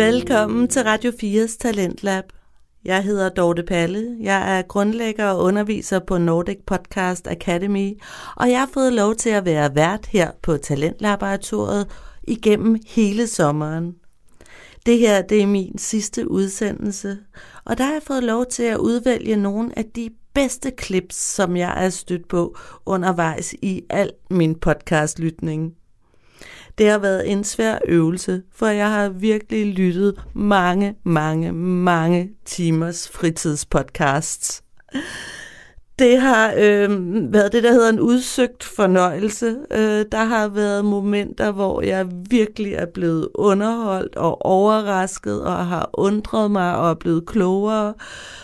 Velkommen til Radio 4's Talentlab. Jeg hedder Dorte Palle. Jeg er grundlægger og underviser på Nordic Podcast Academy, og jeg har fået lov til at være vært her på Talentlaboratoriet igennem hele sommeren. Det her det er min sidste udsendelse, og der har jeg fået lov til at udvælge nogle af de bedste clips, som jeg er stødt på undervejs i al min podcastlytning. Det har været en svær øvelse, for jeg har virkelig lyttet mange, mange, mange timers fritidspodcasts. Det har øh, været det, der hedder en udsøgt fornøjelse. Øh, der har været momenter, hvor jeg virkelig er blevet underholdt og overrasket og har undret mig og er blevet klogere.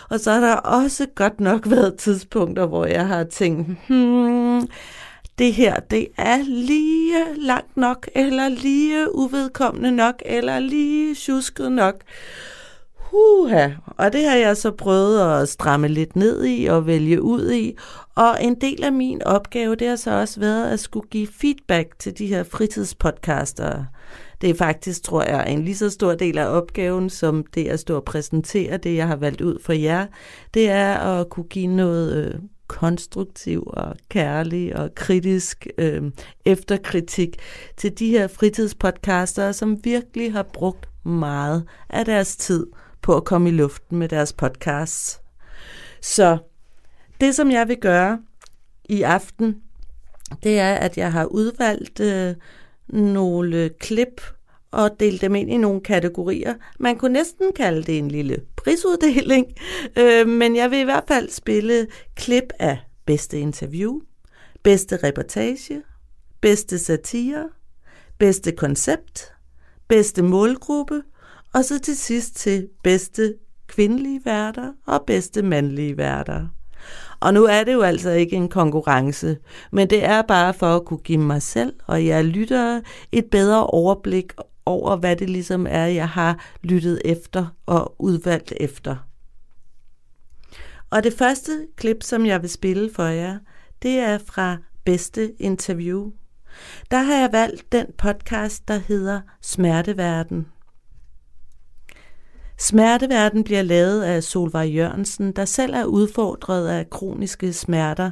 Og så har der også godt nok været tidspunkter, hvor jeg har tænkt, hmm, det her, det er lige langt nok, eller lige uvedkommende nok, eller lige tjusket nok. Huha, og det har jeg så prøvet at stramme lidt ned i og vælge ud i. Og en del af min opgave, det har så også været at skulle give feedback til de her fritidspodcaster. Det er faktisk, tror jeg, en lige så stor del af opgaven, som det at stå og præsentere det, jeg har valgt ud for jer. Det er at kunne give noget øh, konstruktiv og kærlig og kritisk øh, efterkritik til de her fritidspodcaster, som virkelig har brugt meget af deres tid på at komme i luften med deres podcasts. Så det, som jeg vil gøre i aften, det er, at jeg har udvalgt øh, nogle klip og delte dem ind i nogle kategorier. Man kunne næsten kalde det en lille prisuddeling, øh, men jeg vil i hvert fald spille klip af bedste interview, bedste reportage, bedste satire, bedste koncept, bedste målgruppe, og så til sidst til bedste kvindelige værter og bedste mandlige værter. Og nu er det jo altså ikke en konkurrence, men det er bare for at kunne give mig selv og jer lyttere et bedre overblik over, hvad det ligesom er, jeg har lyttet efter og udvalgt efter. Og det første klip, som jeg vil spille for jer, det er fra Bedste Interview. Der har jeg valgt den podcast, der hedder Smerteverden. Smerteverden bliver lavet af Solvej Jørgensen, der selv er udfordret af kroniske smerter.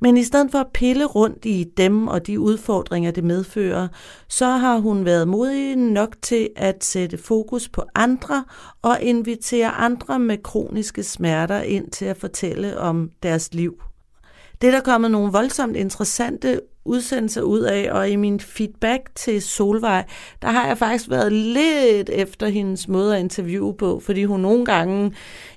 Men i stedet for at pille rundt i dem og de udfordringer, det medfører, så har hun været modig nok til at sætte fokus på andre og invitere andre med kroniske smerter ind til at fortælle om deres liv. Det er der kommet nogle voldsomt interessante udsendelser ud af, og i min feedback til Solvej, der har jeg faktisk været lidt efter hendes måde at interviewe på, fordi hun nogle gange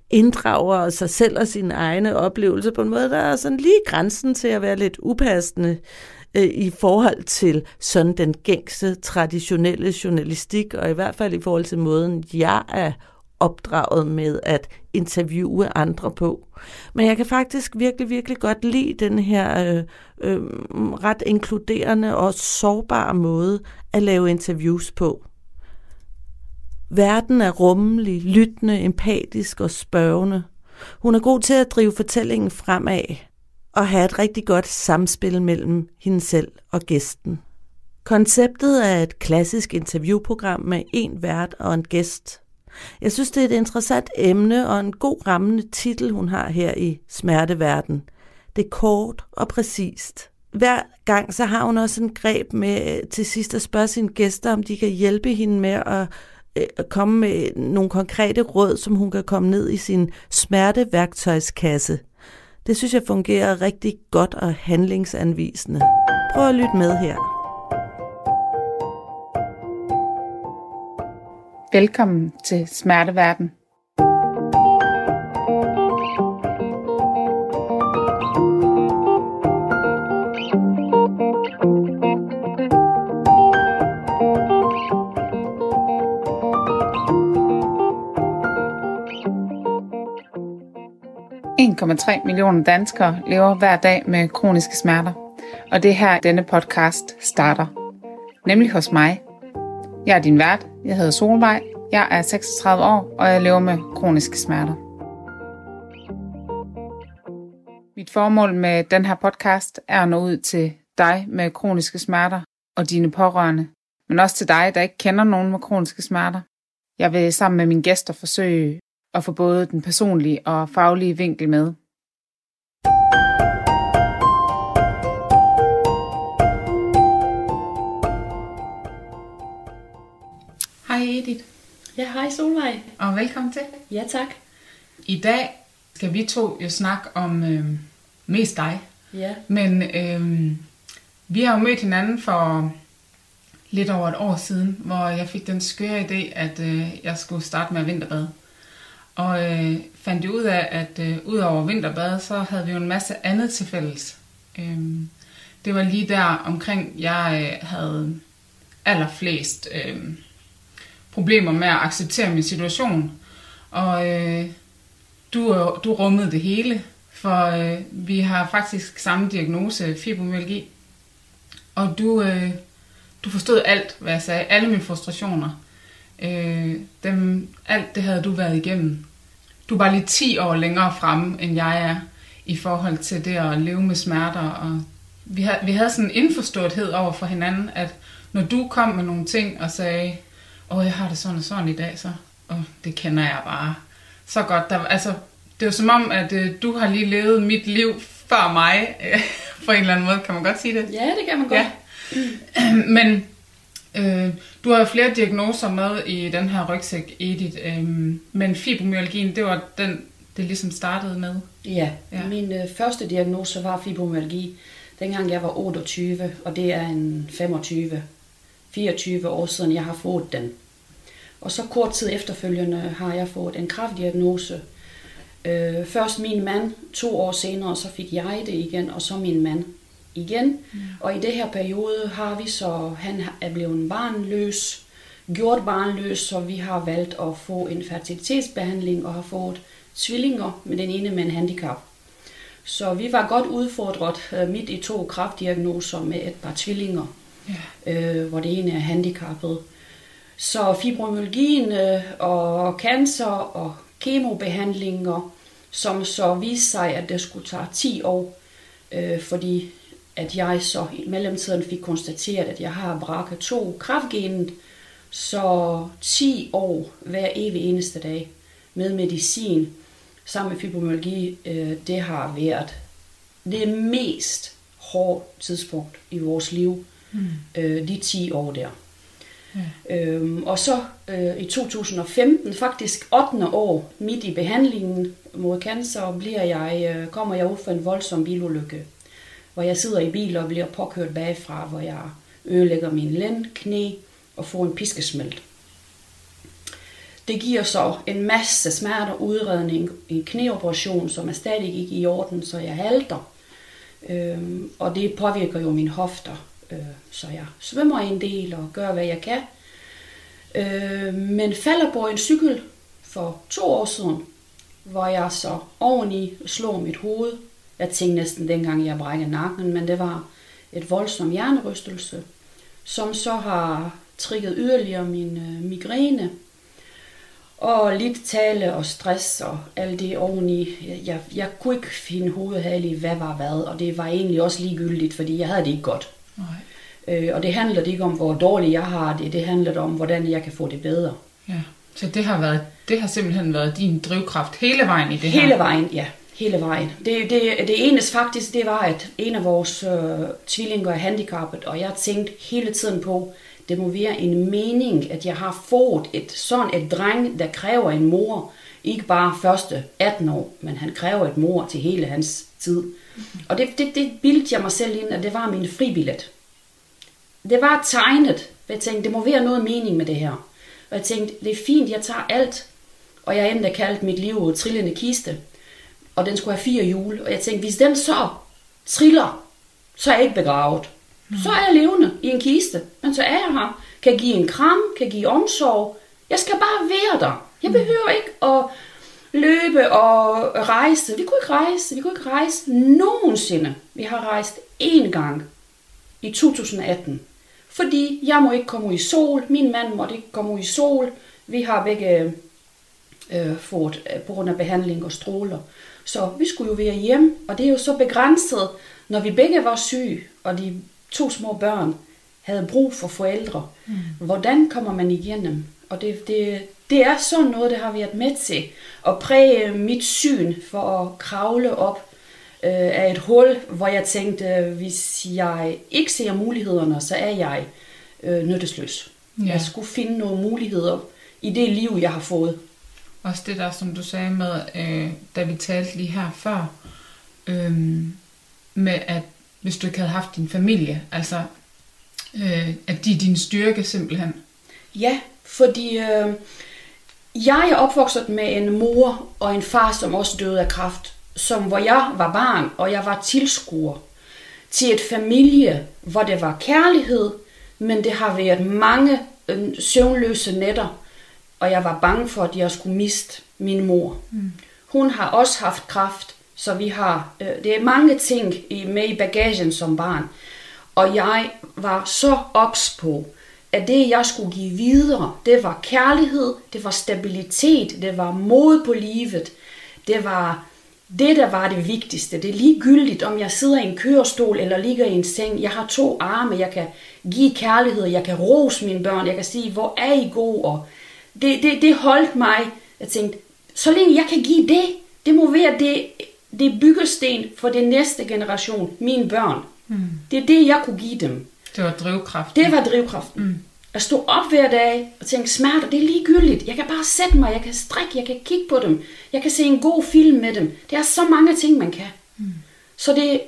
inddrager sig selv og sine egne oplevelser på en måde, der er sådan lige grænsen til at være lidt upassende øh, i forhold til sådan den gængse, traditionelle journalistik, og i hvert fald i forhold til måden, jeg er opdraget med at interviewe andre på. Men jeg kan faktisk virkelig, virkelig godt lide den her øh, øh, ret inkluderende og sårbare måde at lave interviews på. Verden er rummelig, lyttende, empatisk og spørgende. Hun er god til at drive fortællingen fremad og have et rigtig godt samspil mellem hende selv og gæsten. Konceptet er et klassisk interviewprogram med en vært og en gæst – jeg synes, det er et interessant emne og en god rammende titel, hun har her i Smerteverden. Det er kort og præcist. Hver gang så har hun også en greb med øh, til sidst at spørge sine gæster, om de kan hjælpe hende med at øh, at komme med nogle konkrete råd, som hun kan komme ned i sin smerteværktøjskasse. Det synes jeg fungerer rigtig godt og handlingsanvisende. Prøv at lytte med her. Velkommen til Smerteverden. millioner danskere lever hver dag med kroniske smerter, og det er her denne podcast starter. Nemlig hos mig, jeg er din vært. Jeg hedder Solvej. Jeg er 36 år, og jeg lever med kroniske smerter. Mit formål med den her podcast er at nå ud til dig med kroniske smerter og dine pårørende, men også til dig, der ikke kender nogen med kroniske smerter. Jeg vil sammen med mine gæster forsøge at få både den personlige og faglige vinkel med. Edith, Ja, hej Solvej. og velkommen til. Ja, tak. I dag skal vi to jo snakke om øh, mest dig. Ja, Men øh, vi har jo mødt hinanden for lidt over et år siden, hvor jeg fik den skøre idé, at øh, jeg skulle starte med vinterbad. Og øh, fandt jo ud af, at øh, ud over vinterbad, så havde vi jo en masse andet til fælles. Øh, det var lige der omkring, jeg øh, havde allerflest øh, problemer med at acceptere min situation. Og øh, du, øh, du rummede det hele, for øh, vi har faktisk samme diagnose, fibromyalgi. Og du, øh, du forstod alt, hvad jeg sagde, alle mine frustrationer. Øh, dem, alt det havde du været igennem. Du var lige 10 år længere fremme, end jeg er, i forhold til det at leve med smerter. Og vi, havde, vi havde sådan en indforståethed over for hinanden, at når du kom med nogle ting og sagde, åh, jeg har det sådan og sådan i dag, så åh, det kender jeg bare så godt. Der, altså, det er jo som om, at øh, du har lige levet mit liv før mig, øh, på en eller anden måde. Kan man godt sige det? ja det kan man godt. Ja. Men øh, du har jo flere diagnoser med i den her rygsæk, Edith. Øh, men fibromyalgien, det var den, det ligesom startede med. Ja, Ja. min øh, første diagnose var fibromyalgi, dengang jeg var 28, og det er en 25, 24 år siden, jeg har fået den. Og så kort tid efterfølgende har jeg fået en kraftdiagnose. Øh, først min mand, to år senere, så fik jeg det igen, og så min mand igen. Mm. Og i det her periode har vi så, han er blevet barnløs, gjort barnløs, så vi har valgt at få en fertilitetsbehandling og har fået tvillinger med den ene med en handicap. Så vi var godt udfordret øh, midt i to kraftdiagnoser med et par tvillinger, Ja. øh, hvor det ene er handicappet. Så fibromyalgien øh, og cancer og kemobehandlinger, som så viste sig, at det skulle tage 10 år, øh, fordi at jeg så i mellemtiden fik konstateret, at jeg har BRCA2 kraftgenet, så 10 år hver evig eneste dag med medicin sammen med fibromyalgi, øh, det har været det mest hårde tidspunkt i vores liv, mm. øh, de 10 år der. Ja. Øhm, og så øh, i 2015, faktisk 8. år, midt i behandlingen mod cancer, bliver jeg, øh, kommer jeg ud for en voldsom bilulykke, hvor jeg sidder i bil og bliver påkørt bagfra, hvor jeg ødelægger min lænd, knæ og får en piskesmelt. Det giver så en masse smerter, udredning, en knæoperation, som er stadig ikke i orden, så jeg halter. Øhm, og det påvirker jo mine hofter, øh, så jeg svømmer en del og gør, hvad jeg kan. Øh, men falder på en cykel for to år siden, hvor jeg så oveni slår mit hoved. Jeg tænkte næsten dengang, jeg brækkede nakken, men det var et voldsom hjernerystelse, som så har trigget yderligere min øh, migræne. Og lidt tale og stress og alt det oveni. Jeg, jeg, jeg kunne ikke finde hovedet i, hvad var hvad, og det var egentlig også ligegyldigt, fordi jeg havde det ikke godt. Nej. Øh, og det handler ikke om, hvor dårligt jeg har det, det handler om, hvordan jeg kan få det bedre. Ja. Så det har, været, det har simpelthen været din drivkraft hele vejen i det her. Hele vejen, ja. Hele vejen. Det, det, det eneste faktisk, det var, at en af vores øh, tvillinger er handicappet, og jeg tænkte hele tiden på, det må være en mening, at jeg har fået et, sådan et dreng, der kræver en mor, ikke bare første 18 år, men han kræver et mor til hele hans tid. Og det, det, det bildte jeg mig selv ind, at det var min fribillet. Det var tegnet. Jeg tænkte, det må være noget mening med det her. Og jeg tænkte, det er fint, jeg tager alt. Og jeg endda kaldt mit liv trillende kiste. Og den skulle have fire hjul. Og jeg tænkte, hvis den så triller, så er jeg ikke begravet. Så er jeg levende i en kiste. Men så er jeg her. Kan give en kram, kan give omsorg. Jeg skal bare være der. Jeg behøver ikke at løbe og rejse. Vi kunne ikke rejse. Vi kunne ikke rejse nogensinde. Vi har rejst én gang i 2018. Fordi jeg må ikke komme ud i sol. Min mand måtte ikke komme ud i sol. Vi har begge øh, fået øh, på grund af behandling og stråler. Så vi skulle jo være hjem, og det er jo så begrænset, når vi begge var syge, og de to små børn havde brug for forældre. Mm. Hvordan kommer man igennem? Og det, det, det er sådan noget, der har været med til at præge mit syn for at kravle op øh, af et hul, hvor jeg tænkte, hvis jeg ikke ser mulighederne, så er jeg øh, nyttesløs. Ja. Jeg skulle finde nogle muligheder i det liv, jeg har fået. Også det der, som du sagde med, øh, da vi talte lige her før, øh, med at hvis du ikke havde haft din familie, altså øh, at de er din styrke simpelthen. Ja, fordi øh, jeg er opvokset med en mor og en far, som også døde af kræft, som hvor jeg var barn, og jeg var tilskuer til et familie, hvor det var kærlighed, men det har været mange øh, søvnløse nætter, og jeg var bange for, at jeg skulle miste min mor. Mm. Hun har også haft kraft, så vi har, øh, det er mange ting i, med i bagagen som barn. Og jeg var så ops på, at det jeg skulle give videre, det var kærlighed, det var stabilitet, det var mod på livet, det var det, der var det vigtigste. Det er ligegyldigt, om jeg sidder i en kørestol eller ligger i en seng. Jeg har to arme, jeg kan give kærlighed, jeg kan rose mine børn, jeg kan sige, hvor er I gode? Og det, det, det holdt mig. Jeg tænkte, så længe jeg kan give det, det må være det, det byggesten for den næste generation, mine børn. Mm. Det er det, jeg kunne give dem. Det var drivkraften. Det var drivkraften. Mm. At stå op hver dag og tænke, smerter, det er ligegyldigt. Jeg kan bare sætte mig, jeg kan strikke, jeg kan kigge på dem. Jeg kan se en god film med dem. Det er så mange ting, man kan. Mm. Så det er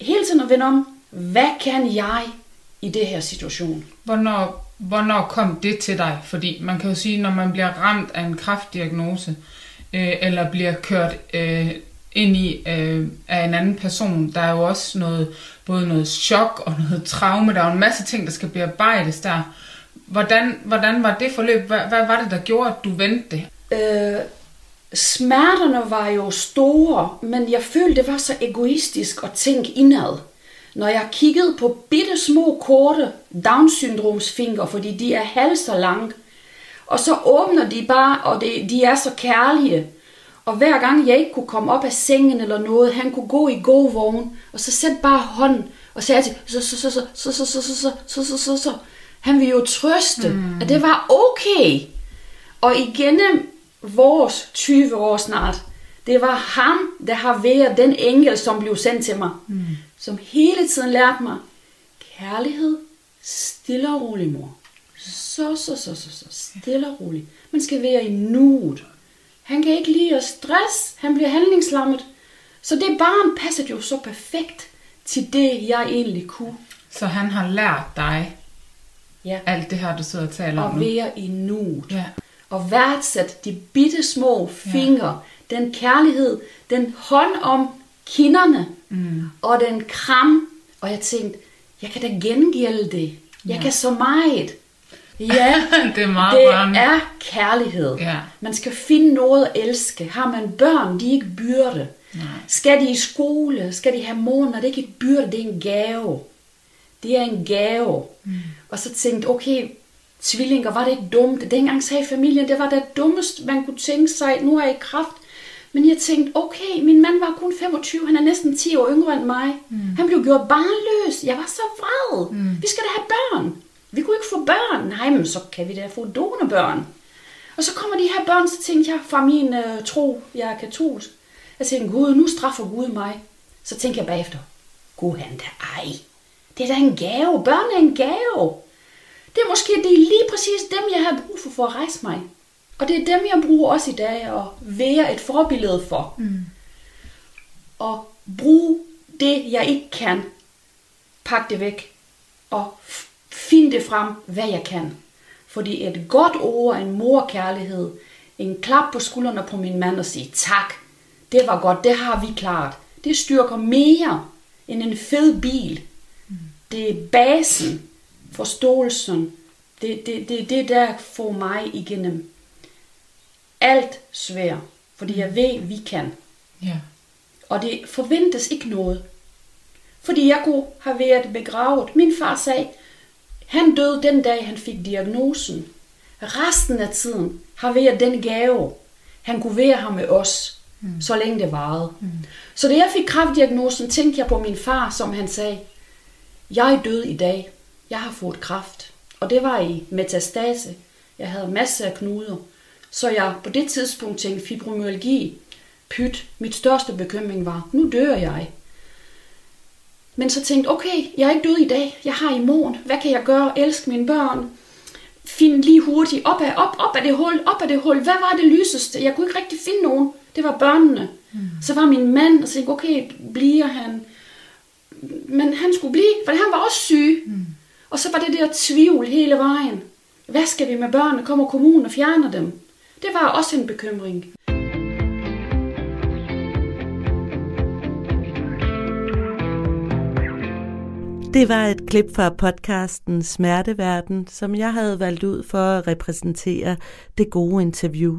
hele tiden at vende om, hvad kan jeg i det her situation? Hvornår, hvornår kom det til dig? Fordi man kan jo sige, når man bliver ramt af en kraftdiagnose, øh, eller bliver kørt øh, ind i øh, af en anden person. Der er jo også noget, både noget chok og noget traume. Der er jo en masse ting, der skal bearbejdes der. Hvordan, hvordan var det forløb? Hvad, hvad var det, der gjorde, at du vendte det? Øh, smerterne var jo store, men jeg følte, det var så egoistisk at tænke indad. Når jeg kiggede på bitte små, korte Down-syndromsfinger, fordi de er halv så lange, og så åbner de bare, og det, de er så kærlige, og hver gang jeg ikke kunne komme op af sengen eller noget, han kunne gå i gåvogn, og så sætte bare hånden, og sagde til, så, så, så, så, så, så, så, så, så, så, så, så, så. Han ville jo trøste, mm. at det var okay. Og igennem vores 20 år snart, det var ham, der har været den engel, som blev sendt til mig. Mm. Som hele tiden lærte mig, kærlighed, stille og rolig, mor. Så, så, så, så, så, stille og rolig. Man skal være i nuet. Han kan ikke lide at stress. Han bliver handlingslammet. Så det barn passer jo så perfekt til det, jeg egentlig kunne. Så han har lært dig ja. alt det her, du sidder og taler om nu? At være i nuet. Ja. Og værdsætte de bitte små fingre, ja. den kærlighed, den hånd om kinderne, mm. og den kram. Og jeg tænkte, jeg kan da gengælde det. Jeg ja. kan så meget. Ja, det er meget det er kærlighed. Ja. Man skal finde noget at elske. Har man børn, de er ikke byrde. Nej. Skal de i skole, skal de have morgen, det er ikke et byrde, det er en gave. Det er en gave. Mm. Og så tænkte okay, tvillinger, var det ikke dumt? Dengang sagde familien, det var det dummeste, man kunne tænke sig. Nu er jeg i kraft. Men jeg tænkte, okay, min mand var kun 25, han er næsten 10 år yngre end mig. Mm. Han blev gjort barnløs. Jeg var så vred. Mm. Vi skal da have børn. Vi kunne ikke få børn. Nej, men så kan vi da få donorbørn. Og så kommer de her børn, så tænkte jeg fra min uh, tro, jeg er katolsk. Jeg tænkte, Gud, nu straffer Gud mig. Så tænkte jeg bagefter, Gud han da, ej, det er da en gave. Børn er en gave. Det er måske det er lige præcis dem, jeg har brug for for at rejse mig. Og det er dem, jeg bruger også i dag at være et forbillede for. Mm. Og bruge det, jeg ikke kan, pakke det væk og Find det frem, hvad jeg kan. Fordi et godt ord, en morkærlighed, en klap på skuldrene på min mand og sige tak, det var godt, det har vi klart. Det styrker mere end en fed bil. Det er basen, forståelsen. Det, det, det, det der får mig igennem alt svært. Fordi jeg ved, vi kan. Ja. Og det forventes ikke noget. Fordi jeg kunne have været begravet. Min far sagde, han døde den dag, han fik diagnosen. Resten af tiden har været den gave, han kunne være her med os, mm. så længe det varede. Mm. Så da jeg fik kraftdiagnosen, tænkte jeg på min far, som han sagde, jeg er død i dag, jeg har fået kraft. Og det var i metastase. Jeg havde masser af knuder. Så jeg på det tidspunkt tænkte fibromyalgi, pyt, mit største bekymring var, nu dør jeg. Men så tænkte okay, jeg er ikke død i dag, jeg har i morgen, hvad kan jeg gøre, elske mine børn, finde lige hurtigt op af, op, op af det hul, op af det hul, hvad var det lyseste? Jeg kunne ikke rigtig finde nogen, det var børnene. Mm. Så var min mand og tænkte, okay, bliver han? Men han skulle blive, for han var også syg. Mm. Og så var det der tvivl hele vejen. Hvad skal vi med børnene? Kommer kommunen og fjerner dem? Det var også en bekymring. Det var et klip fra podcasten Smerteverden, som jeg havde valgt ud for at repræsentere det gode interview.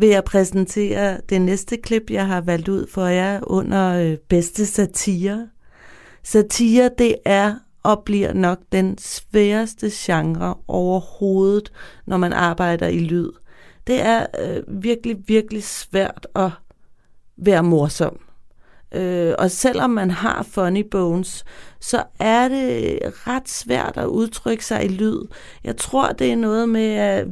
Vil jeg præsentere det næste klip, jeg har valgt ud for jer under øh, bedste satire. Satire, det er og bliver nok den sværeste genre overhovedet, når man arbejder i lyd. Det er øh, virkelig, virkelig svært at være morsom. Øh, og selvom man har funny bones, så er det ret svært at udtrykke sig i lyd. Jeg tror, det er noget med, at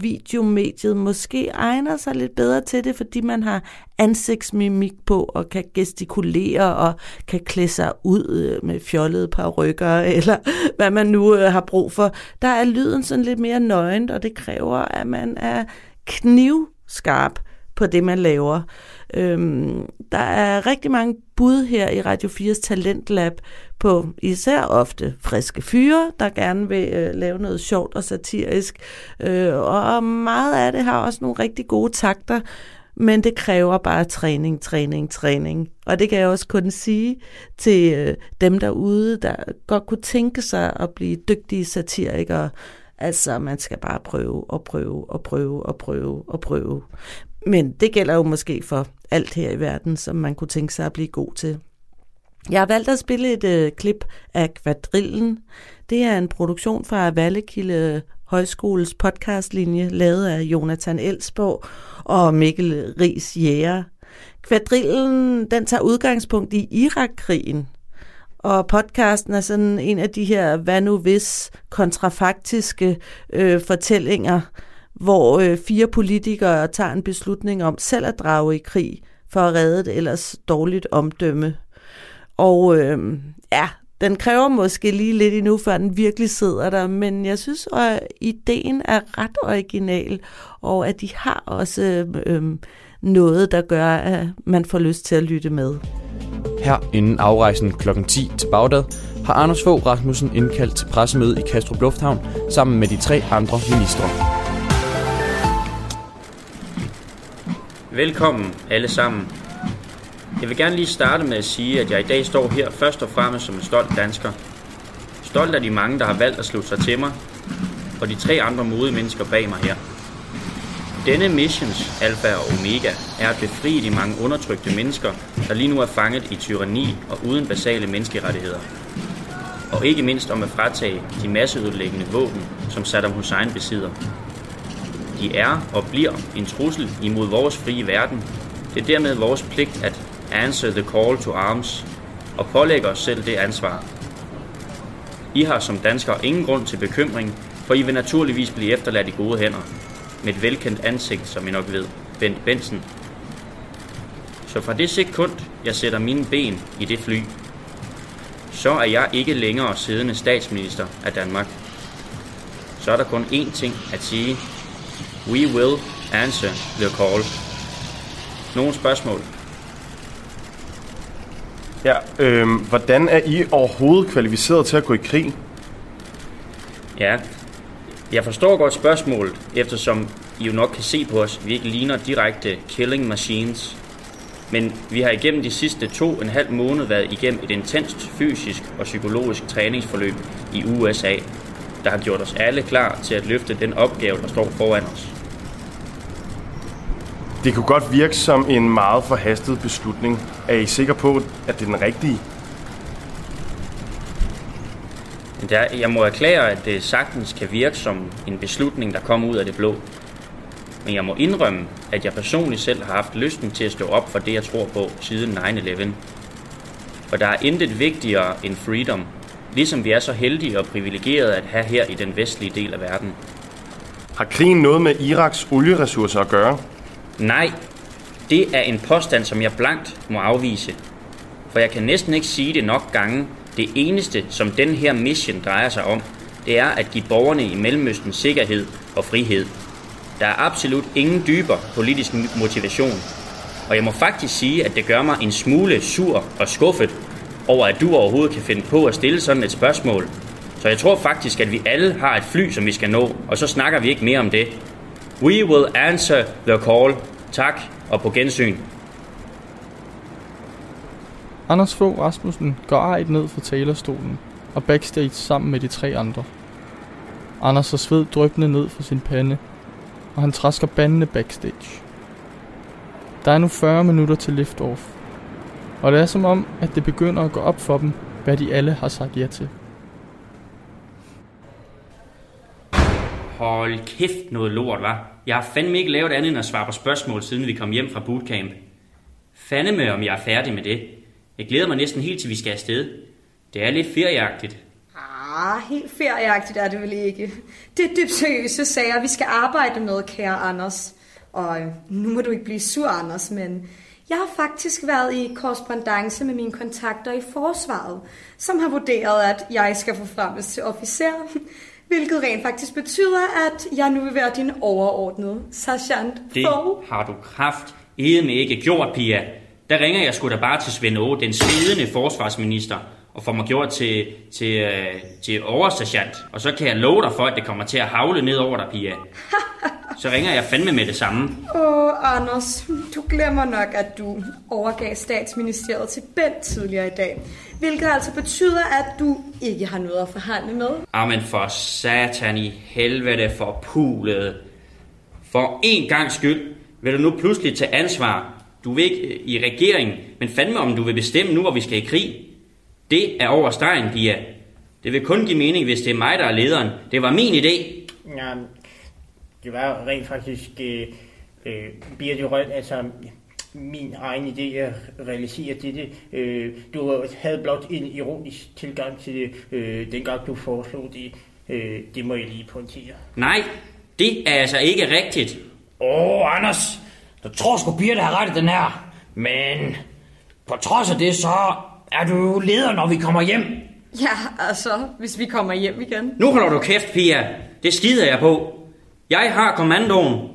videomediet måske egner sig lidt bedre til det, fordi man har ansigtsmimik på og kan gestikulere og kan klæde sig ud øh, med fjollede par rykker eller hvad man nu øh, har brug for. Der er lyden sådan lidt mere nøgent, og det kræver, at man er knivskarp på det, man laver. Øhm, der er rigtig mange bud her i Radio 4's Talentlab på især ofte friske fyre, der gerne vil øh, lave noget sjovt og satirisk. Øh, og meget af det har også nogle rigtig gode takter, men det kræver bare træning, træning, træning. Og det kan jeg også kun sige til øh, dem derude, der godt kunne tænke sig at blive dygtige satirikere. Altså, man skal bare prøve og prøve og prøve og prøve og prøve. Men det gælder jo måske for alt her i verden, som man kunne tænke sig at blive god til. Jeg har valgt at spille et øh, klip af Kvadrillen. Det er en produktion fra Vallekilde Højskoles podcastlinje, lavet af Jonathan Elsborg og Mikkel Ries Jæger. Kvadrillen, den tager udgangspunkt i Irakkrigen, og podcasten er sådan en af de her hvad nu hvis kontrafaktiske øh, fortællinger, hvor øh, fire politikere tager en beslutning om selv at drage i krig for at redde et ellers dårligt omdømme. Og øh, ja, den kræver måske lige lidt endnu, før den virkelig sidder der, men jeg synes, at ideen er ret original, og at de har også øh, øh noget, der gør, at man får lyst til at lytte med. Her inden afrejsen kl. 10 til Bagdad har Anders Fogh Rasmussen indkaldt til pressemøde i Kastrup Lufthavn sammen med de tre andre ministre. Velkommen alle sammen. Jeg vil gerne lige starte med at sige, at jeg i dag står her først og fremmest som en stolt dansker. Stolt af de mange, der har valgt at slutte sig til mig, og de tre andre modige mennesker bag mig her. Denne missions alfa og omega er at befri de mange undertrykte mennesker, der lige nu er fanget i tyranni og uden basale menneskerettigheder. Og ikke mindst om at fratage de masseudlæggende våben, som Saddam Hussein besidder. De er og bliver en trussel imod vores frie verden. Det er dermed vores pligt at answer the call to arms og pålægge os selv det ansvar. I har som danskere ingen grund til bekymring, for I vil naturligvis blive efterladt i gode hænder. Med et velkendt ansigt, som I nok ved, Bent Benson. Så fra det sekund, jeg sætter mine ben i det fly, så er jeg ikke længere siddende statsminister af Danmark. Så er der kun én ting at sige, We will answer the call. Nogle spørgsmål? Ja, øh, hvordan er I overhovedet kvalificeret til at gå i krig? Ja, jeg forstår godt spørgsmålet, eftersom I jo nok kan se på os, vi ikke ligner direkte killing machines. Men vi har igennem de sidste to og en halv måned været igennem et intenst fysisk og psykologisk træningsforløb i USA, der har gjort os alle klar til at løfte den opgave, der står foran os. Det kunne godt virke som en meget forhastet beslutning. Er I sikre på, at det er den rigtige? Jeg må erklære, at det sagtens kan virke som en beslutning, der kommer ud af det blå. Men jeg må indrømme, at jeg personligt selv har haft lysten til at stå op for det, jeg tror på siden 9-11. For der er intet vigtigere end freedom, Ligesom vi er så heldige og privilegerede at have her i den vestlige del af verden. Har krigen noget med Iraks olieressourcer at gøre? Nej, det er en påstand, som jeg blankt må afvise. For jeg kan næsten ikke sige det nok gange. Det eneste, som den her mission drejer sig om, det er at give borgerne i Mellemøsten sikkerhed og frihed. Der er absolut ingen dybere politisk motivation. Og jeg må faktisk sige, at det gør mig en smule sur og skuffet over, at du overhovedet kan finde på at stille sådan et spørgsmål. Så jeg tror faktisk, at vi alle har et fly, som vi skal nå, og så snakker vi ikke mere om det. We will answer the call. Tak, og på gensyn. Anders Fogh Rasmussen går ejet ned fra talerstolen og backstage sammen med de tre andre. Anders har sved drøbende ned fra sin pande, og han træsker bandene backstage. Der er nu 40 minutter til liftoff, og det er som om, at det begynder at gå op for dem, hvad de alle har sagt ja til. Hold kæft noget lort, var. Jeg har fandme ikke lavet andet end at svare på spørgsmål, siden vi kom hjem fra bootcamp. Fandeme, om jeg er færdig med det. Jeg glæder mig næsten helt til, vi skal afsted. Det er lidt ferieagtigt. Ah, helt ferieagtigt er det vel ikke. Det er dybt seriøse sager, vi skal arbejde med, kære Anders. Og nu må du ikke blive sur, Anders, men jeg har faktisk været i korrespondence med mine kontakter i forsvaret, som har vurderet, at jeg skal forfremmes til officer, hvilket rent faktisk betyder, at jeg nu vil være din overordnede sergeant Det Fogh. har du kraft med ikke gjort, Pia. Der ringer jeg sgu da bare til Svend Åge, den svedende forsvarsminister, og får mig gjort til, til, øh, til oversergeant. Og så kan jeg love dig for, at det kommer til at havle ned over dig, Pia. Så ringer jeg fandme med det samme. Åh, Anders, du glemmer nok, at du overgav statsministeriet til Bent tidligere i dag. Hvilket altså betyder, at du ikke har noget at forhandle med. Amen for satan i helvede for pulet. For en gang skyld vil du nu pludselig tage ansvar. Du vil ikke øh, i regeringen, men fandme om du vil bestemme nu, hvor vi skal i krig. Det er over stregen, Pia. Det vil kun give mening, hvis det er mig, der er lederen. Det var min idé. Ja, det var rent faktisk øh, øh, Birte Røn, altså min egen idé at realisere dette. Øh, du havde blot en ironisk tilgang til det, øh, dengang du foreslog det. Øh, det må jeg lige pointere. Nej, det er altså ikke rigtigt. Åh, oh, Anders, du tror sgu Birte har ret i den her. Men på trods af det, så er du jo leder, når vi kommer hjem. Ja, altså, hvis vi kommer hjem igen. Nu holder du kæft, Pia. Det skider jeg på. Jeg har kommandoen.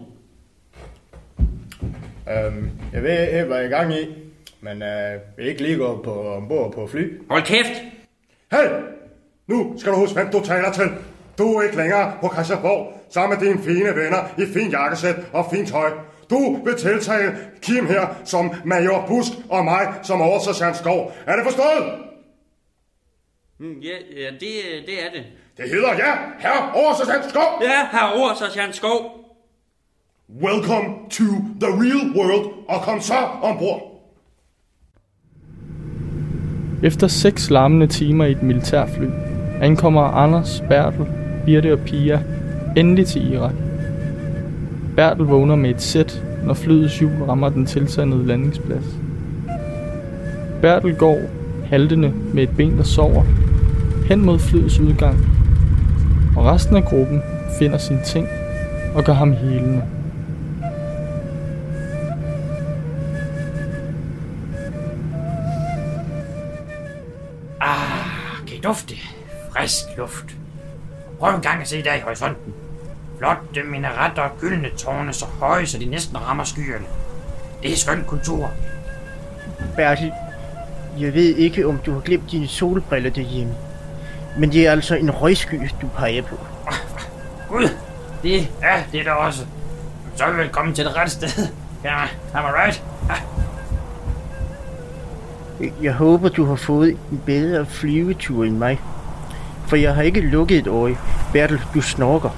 Øhm, jeg ved ikke, hvad jeg er i gang i, men øh, vil ikke lige gå på, ombord på fly. Hold kæft! Hey! Nu skal du huske, hvem du taler til. Du er ikke længere på Christiansborg, sammen med dine fine venner i fin jakkesæt og fint tøj. Du vil tiltale Kim her som major Busk og mig som oversergeant Skov. Er det forstået? Mm, Ja, ja det, det er det. Det hedder ja, herre oversergeant Skov. Ja, herre oversergeant Skov. Welcome to the real world, og kom så ombord. Efter seks larmende timer i et militærfly, ankommer Anders, Bertel, Birte og Pia endelig til Irak. Bertel vågner med et sæt, når flyets hjul rammer den tilsandede landingsplads. Bertel går, haltende med et ben, der sover, hen mod flyets udgang, og resten af gruppen finder sine ting og gør ham helende. Ah, kan I dufte? Frisk luft. Prøv en gang at se der i horisonten. Flotte minaretter og gyldne tårne så høje, så de næsten rammer skyerne. Det er skøn kultur. Bertil, jeg ved ikke, om du har glemt dine solbriller derhjemme. Men det er altså en røgsky, du peger på. Gud, det er det der også. Så er vi velkommen til det rette sted. Ja, am I right? Ah, Jeg håber, du har fået en bedre flyvetur end mig. For jeg har ikke lukket et øje. Bertel, du snorker.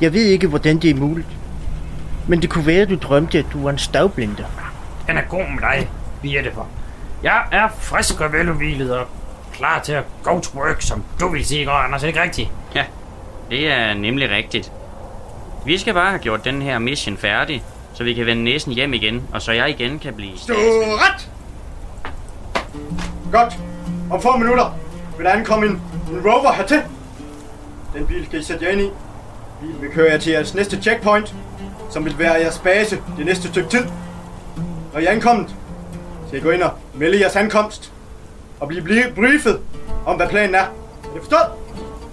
Jeg ved ikke, hvordan det er muligt. Men det kunne være, at du drømte, at du var en stavblinder. Den er god med dig, Birte, for. Jeg er frisk og veludvilet og klar til at go to work, som du vil sige i går, Anders. Er det ikke rigtigt? Ja, det er nemlig rigtigt. Vi skal bare have gjort den her mission færdig, så vi kan vende næsen hjem igen, og så jeg igen kan blive Du ret! Godt. Om få minutter vil der ankomme en, en rover hertil. Den bil skal I sætte jer ind i. Bilen vil køre jer til jeres næste checkpoint, som vil være jeres base det næste stykke tid. Når I er ankommet, skal I gå ind og melde jeres ankomst. Og blive bli- briefet om, hvad planen er. Er det forstået?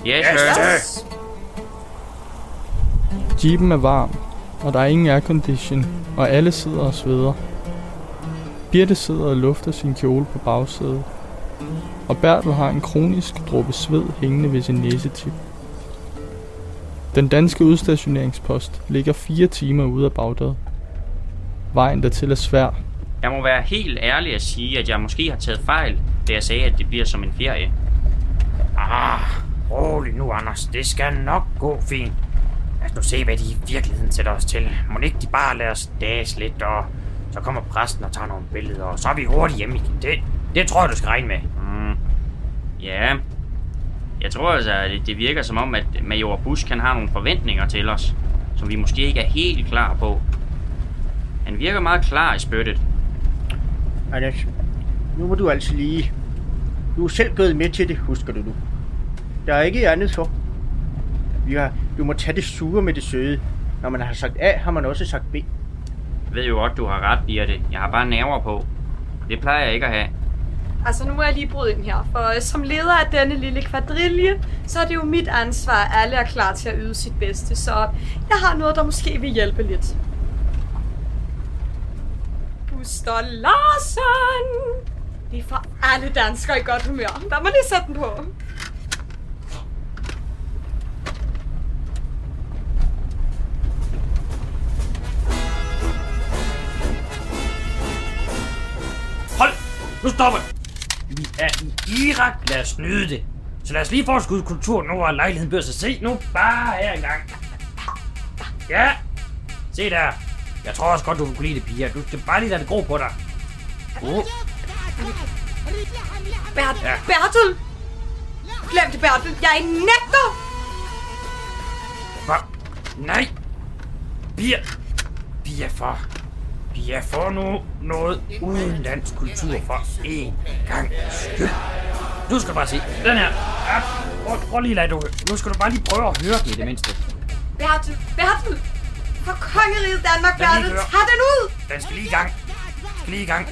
Yes, Yes, Jeepen er varm, og der er ingen aircondition, og alle sidder og sveder. Birte sidder og lufter sin kjole på bagsædet, og Bertel har en kronisk dråbe sved hængende ved sin næsetip. Den danske udstationeringspost ligger fire timer ude af Bagdad. Vejen dertil er svær, Jeg må være helt ærlig at sige, at jeg måske har taget fejl, da jeg sagde, at det bliver som en ferie. Ah, rolig nu, Anders. Det skal nok gå fint. Lad os nu se, hvad de i virkeligheden sætter os til. Må ikke de bare lade os dase lidt, og så kommer præsten og tager nogle billeder, og så er vi hurtigt hjemme igen. Det, det tror jeg, du skal regne med. Mm. Ja, jeg tror altså, at det- virker som om, at Major Bush kan have nogle forventninger til os, som vi måske ikke er helt klar på. Han virker meget klar i spyttet. Anders, nu må du altså lige... Du er selv gået med til det, husker du nu. Der er ikke andet for. Vi har, du må tage det sure med det søde. Når man har sagt A, har man også sagt B. Jeg ved jo godt, du har ret, Birte. Jeg har bare nerver på. Det plejer jeg ikke at have. Altså, nu må jeg lige bryde ind her, for øh, som leder af denne lille kvadrille, så er det jo mit ansvar, at alle er klar til at yde sit bedste, så jeg har noget, der måske vil hjælpe lidt. Buster Larsen! Det er for alle danskere i godt humør. Der må lige sætte den på. Hold! Nu stopper. Vi er i Irak. Lad os nyde det. Så lad os lige få et skud kultur nu, og lejligheden bør sig se nu bare her engang. Ja, se der. Jeg tror også godt, du vil kunne lide det, piger. Du skal bare lige lade det gro på dig. Uh. Bert, Ja. Bertel! Glem det, Bertel. Jeg nægter! Hvad? Nej! Bier! Bier for... Bier for nu noget udenlandsk kultur for en gang skyld. Nu skal du bare se. Den her. Ja, prøv, prøv lige at lade du... Nu skal du bare lige prøve at høre den i det mindste. Bertel, Bertel! For kongeriget Danmark, Bertel, høre. tag den ud! Den skal lige i gang. Den skal lige i gang.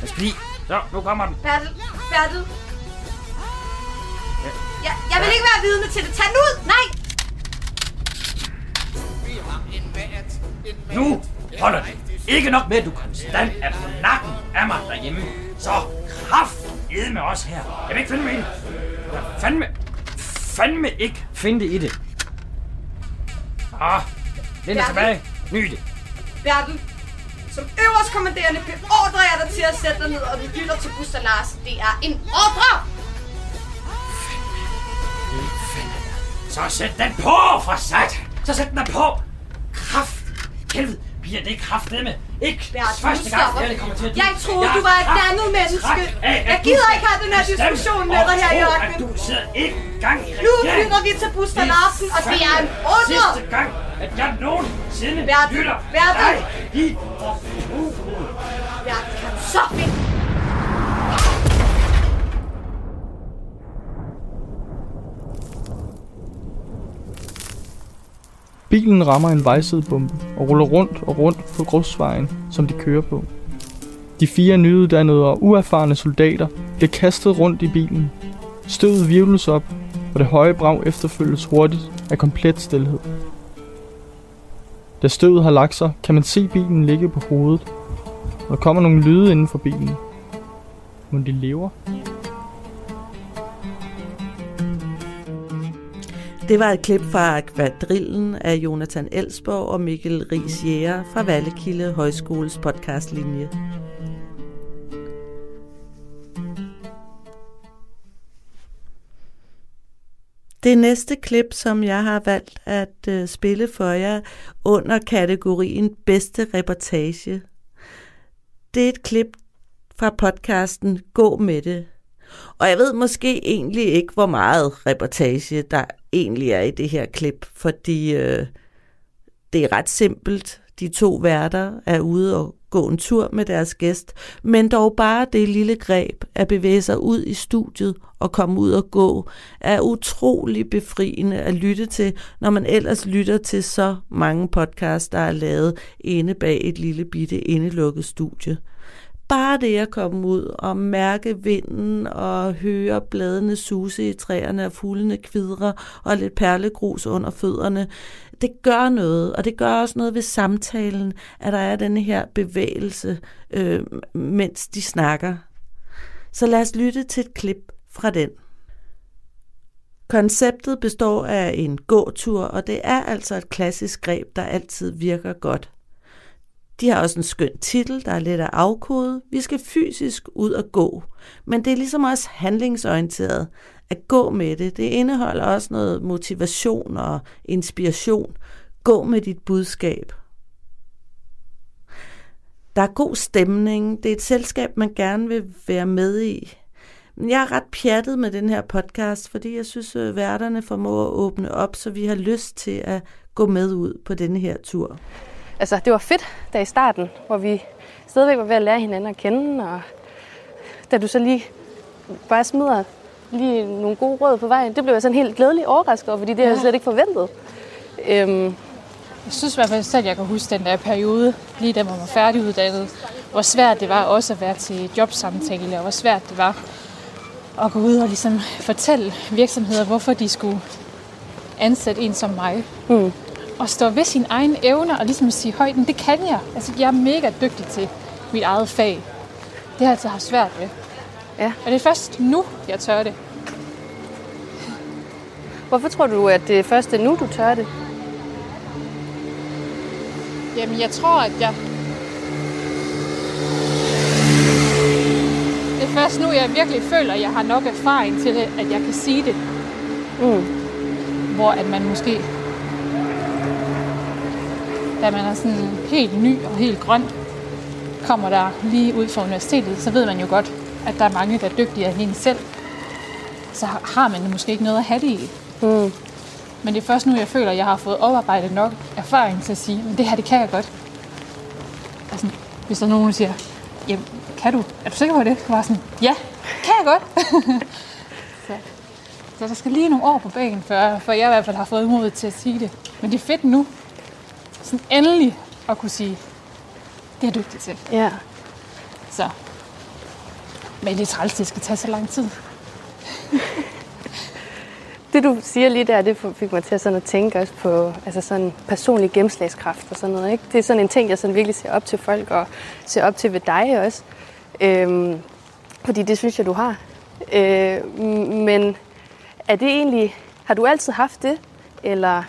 Den skal lige... Så, nu kommer den. Bertel, Bertel. Ja, jeg vil ikke være vidne til det. Tag den ud! Nej! Nu holder det. Ikke nok med, at du konstant er på nakken af mig derhjemme. Så kraft med os her. Jeg vil ikke finde mig i det. Jeg fandme, fandme ikke finde det i det. Ah, læn dig tilbage. Nyd det. Bertel, som øverst kommanderende beordrer jeg dig til at sætte dig ned, og du lytter til Buster Larsen. Det er en ordre! Så sæt den på, for sat. Så sæt den på. Kraft. Helvede. Piger, det kraftedeme. Ikke Bertel, første gang, jeg kommer til at Jeg troede, du var et dannet menneske. Jeg gider ikke have den her diskussion med dig her i ørkenen. Du sidder ikke gang i Nu regeringen. lytter vi til Buster Larsen, og det er en ordre! Sidste gang, at jeg nogensinde Bertel, lytter Bertel. dig i Bertel, kan så finde Bilen rammer en vejsidebombe og ruller rundt og rundt på grusvejen, som de kører på. De fire nyuddannede og uerfarne soldater bliver kastet rundt i bilen. Støvet virvles op, og det høje brag efterfølges hurtigt af komplet stillhed. Da støvet har lagt sig, kan man se bilen ligge på hovedet, og der kommer nogle lyde inden for bilen. Men de lever? Det var et klip fra Kvadrillen af Jonathan Elsborg og Mikkel Ries Jæger fra Vallekilde Højskoles podcastlinje. Det næste klip, som jeg har valgt at øh, spille for jer under kategorien bedste reportage, det er et klip fra podcasten Gå med det. Og jeg ved måske egentlig ikke, hvor meget reportage der egentlig er i det her klip, fordi øh, det er ret simpelt. De to værter er ude og gå en tur med deres gæst, men dog bare det lille greb at bevæge sig ud i studiet og komme ud og gå, er utrolig befriende at lytte til, når man ellers lytter til så mange podcasts, der er lavet inde bag et lille bitte indelukket studie. Bare det at komme ud og mærke vinden og høre bladene suse i træerne og fuglene kvidre og lidt perlegrus under fødderne, det gør noget, og det gør også noget ved samtalen, at der er den her bevægelse, øh, mens de snakker. Så lad os lytte til et klip fra den. Konceptet består af en gåtur, og det er altså et klassisk greb, der altid virker godt. De har også en skøn titel, der er lidt at afkode. Vi skal fysisk ud og gå, men det er ligesom også handlingsorienteret at gå med det. Det indeholder også noget motivation og inspiration. Gå med dit budskab. Der er god stemning. Det er et selskab, man gerne vil være med i. Men jeg er ret pjattet med den her podcast, fordi jeg synes, at værterne formår at åbne op, så vi har lyst til at gå med ud på denne her tur. Altså, det var fedt der i starten, hvor vi stadigvæk var ved at lære hinanden at kende, og da du så lige bare smider lige nogle gode råd på vejen, det blev jeg sådan helt glædelig overrasket over, fordi det ja. havde jeg slet ikke forventet. Øhm, jeg synes i hvert fald selv, at jeg kan huske den der periode, lige da man var færdiguddannet, hvor svært det var også at være til jobsamtale, og hvor svært det var at gå ud og ligesom fortælle virksomheder, hvorfor de skulle ansætte en som mig. Mm. Og stå ved sine egne evner og ligesom sige højt, det kan jeg. Altså, jeg er mega dygtig til mit eget fag. Det har jeg altid haft svært med. Ja. Og det er først nu, jeg tør det. Hvorfor tror du, at det er først nu, du tør det? Jamen, jeg tror, at jeg... Det er først nu, jeg virkelig føler, at jeg har nok erfaring til det, at jeg kan sige det. Mm. Hvor at man måske... Da man er sådan helt ny og helt grøn, kommer der lige ud fra universitetet, så ved man jo godt, at der er mange, der er dygtigere end en selv. Så har man måske ikke noget at have det i. Mm. Men det er først nu, jeg føler, at jeg har fået oparbejdet nok erfaring til at sige, at det her, det kan jeg godt. Altså, hvis der er nogen, der siger, jamen, kan du? Er du sikker på det? Jeg var sådan, ja, kan jeg godt. så, så der skal lige nogle år på banen, før, før jeg i hvert fald har fået mod til at sige det. Men det er fedt nu. Sådan endelig at kunne sige, det er dygtig til. Ja. Så. Men det er træls, det skal tage så lang tid. det du siger lige der, det fik mig til at, sådan at tænke også på altså sådan personlig gennemslagskraft og sådan noget. Ikke? Det er sådan en ting, jeg sådan virkelig ser op til folk og ser op til ved dig også. Øhm, fordi det synes jeg, du har. Øh, men er det egentlig, har du altid haft det? Eller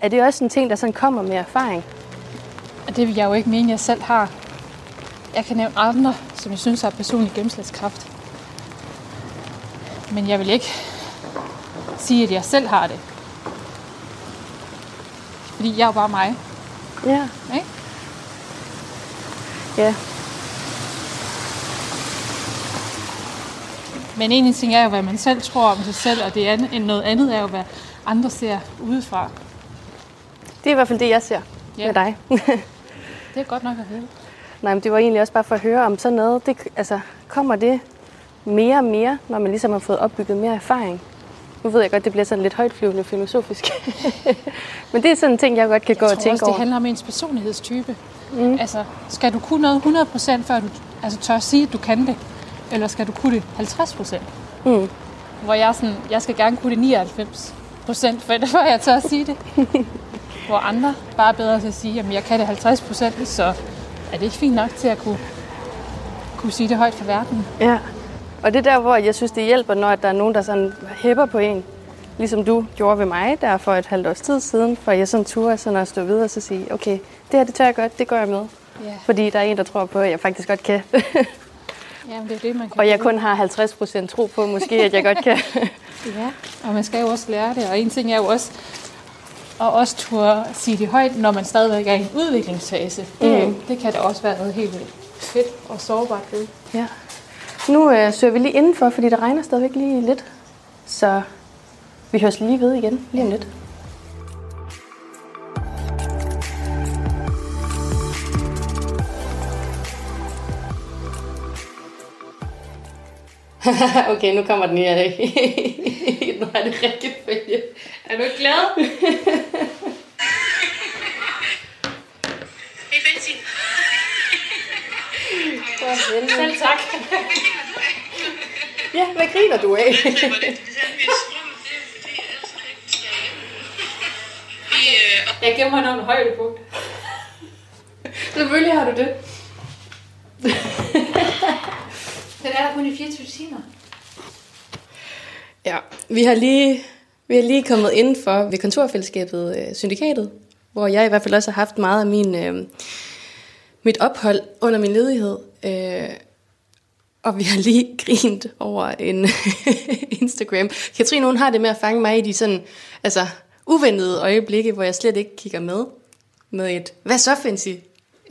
er det også en ting, der sådan kommer med erfaring? Det vil jeg jo ikke mene, jeg selv har. Jeg kan nævne andre, som jeg synes har personlig gennemslagskraft. Men jeg vil ikke sige, at jeg selv har det. Fordi jeg er jo bare mig. Ja. Ikke? Ja. Men en ting er jo, hvad man selv tror om sig selv, og det andet, noget andet er jo, hvad andre ser udefra. Det er i hvert fald det, jeg ser ja. med dig. det er godt nok at høre. Nej, men det var egentlig også bare for at høre om sådan noget. Det, altså, kommer det mere og mere, når man ligesom har fået opbygget mere erfaring? Nu ved jeg godt, det bliver sådan lidt højtflyvende filosofisk. Men det er sådan en ting, jeg godt kan jeg gå og tænke også, over. det handler om ens personlighedstype. Mm. Altså, skal du kunne noget 100% før du altså, tør at sige, at du kan det? Eller skal du kunne det 50%? Mm. Hvor jeg, sådan, jeg skal gerne kunne det 99% før jeg tør at sige det. Hvor andre bare er bedre til at sige, at jeg kan det 50%, så er det ikke fint nok til at kunne, kunne sige det højt for verden. Ja. Og det er der, hvor jeg synes, det hjælper, når der er nogen, der sådan hæpper på en. Ligesom du gjorde ved mig der for et halvt års tid siden, for jeg sådan turde sådan at stå videre og så sige, okay, det her det tør jeg godt, det går jeg med. Yeah. Fordi der er en, der tror på, at jeg faktisk godt kan. Jamen, det er det, man kan Og jeg kun har 50 procent tro på, måske, at jeg godt kan. ja, og man skal jo også lære det. Og en ting er jo også, at også turde sige det højt, når man stadigvæk er i en udviklingsfase. Det, mm. det kan da også være noget helt fedt og sårbart ved. Ja. Nu øh, søger vi lige indenfor, fordi der regner stadigvæk lige lidt. Så vi høres lige ved igen lige om lidt. okay, nu kommer den i. nu er det rigtig følge. Er du ikke glad? Hey, Benzin. Selv tak. ja, hvad griner du af? Jeg gemmer nogle højdepunkt. Selvfølgelig har du det. Den er der kun i 24 timer. Ja, vi har lige, vi har lige kommet indenfor ved kontorfællesskabet øh, Syndikatet, hvor jeg i hvert fald også har haft meget af min, øh, mit ophold under min ledighed. Øh, og vi har lige grint over en Instagram. Katrine, hun har det med at fange mig i de sådan, altså, uventede øjeblikke, hvor jeg slet ikke kigger med. Med et, hvad så, Fancy?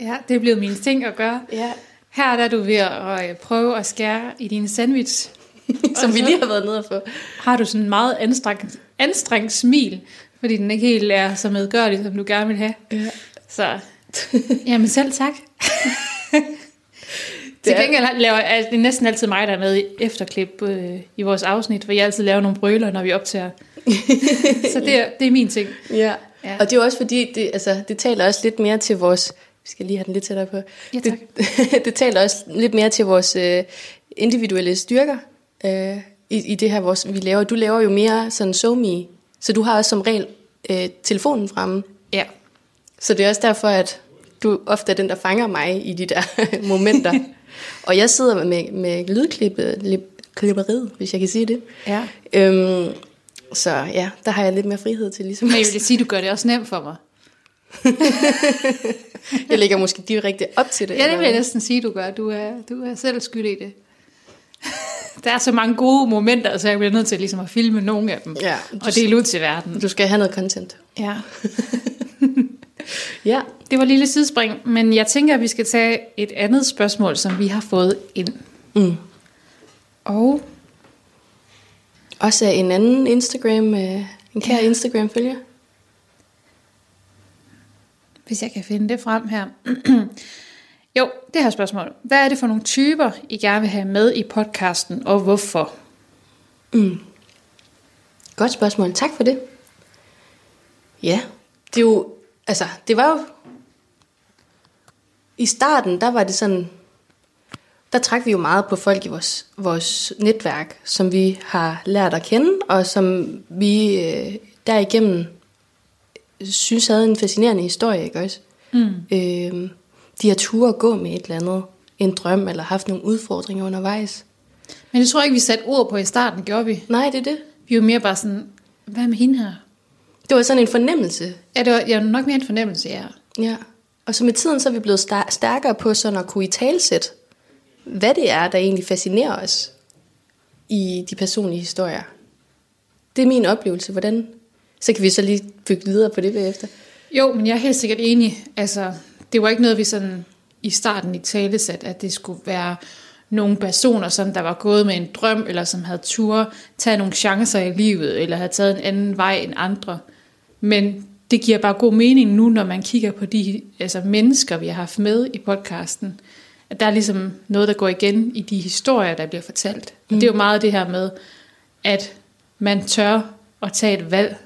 Ja, det er blevet min ting at gøre. Ja. Her der er du ved at øh, prøve at skære i din sandwich. Som vi lige har været nede og få. Har du sådan en meget anstrengt, anstrengt smil, fordi den ikke helt er så medgørlig, som du gerne vil have. Ja. Så, jamen selv tak. Til gengæld laver det er næsten altid mig, der er med i efterklip øh, i vores afsnit, for jeg altid laver nogle brøler, når vi optager. så det er, det er min ting. Ja. ja. Og det er også fordi, det, altså, det taler også lidt mere til vores... Vi skal lige have den lidt tættere på. Ja, det, det taler også lidt mere til vores øh, individuelle styrker øh, i, i det her, vores, vi laver. Du laver jo mere sådan so me, så du har også som regel øh, telefonen fremme. Ja. Så det er også derfor, at du ofte er den, der fanger mig i de der momenter. Og jeg sidder med, med lydklipperiet, hvis jeg kan sige det. Ja. Øhm, så ja, der har jeg lidt mere frihed til ligesom Men jeg vil sige, du gør det også nemt for mig. Jeg lægger måske direkte op til det. Ja, det vil jeg næsten sige, du gør. Du er, du er selv skyld i det. Der er så mange gode momenter, så jeg bliver nødt til ligesom at filme nogle af dem. Ja, og dele ud til verden. Du skal have noget content. Ja. ja. Det var et lille sidespring, men jeg tænker, at vi skal tage et andet spørgsmål, som vi har fået ind. Mm. Og Også en anden Instagram, øh, en kær Ja. Instagram-følger hvis jeg kan finde det frem her. jo, det her spørgsmål. Hvad er det for nogle typer, I gerne vil have med i podcasten, og hvorfor? Mm. Godt spørgsmål. Tak for det. Ja, det er jo, altså, det var jo, i starten, der var det sådan, der trak vi jo meget på folk i vores, vores netværk, som vi har lært at kende, og som vi øh, derigennem synes havde en fascinerende historie, ikke også? Mm. Øh, de har tur at gå med et eller andet, en drøm, eller haft nogle udfordringer undervejs. Men det tror jeg ikke, vi satte ord på i starten, gjorde vi? Nej, det er det. Vi var mere bare sådan, hvad med hende her? Det var sådan en fornemmelse. Ja, det var ja, nok mere en fornemmelse, ja. Ja, og så med tiden så er vi blevet stærkere på sådan at kunne i talsætte, hvad det er, der egentlig fascinerer os i de personlige historier. Det er min oplevelse. Hvordan? Så kan vi så lige bygge videre på det bagefter. Jo, men jeg er helt sikkert enig. Altså, det var ikke noget, vi sådan i starten i talesat, at det skulle være nogle personer, som der var gået med en drøm, eller som havde tur tage nogle chancer i livet, eller havde taget en anden vej end andre. Men det giver bare god mening nu, når man kigger på de altså mennesker, vi har haft med i podcasten, at der er ligesom noget, der går igen i de historier, der bliver fortalt. Og det er jo meget det her med, at man tør at tage et valg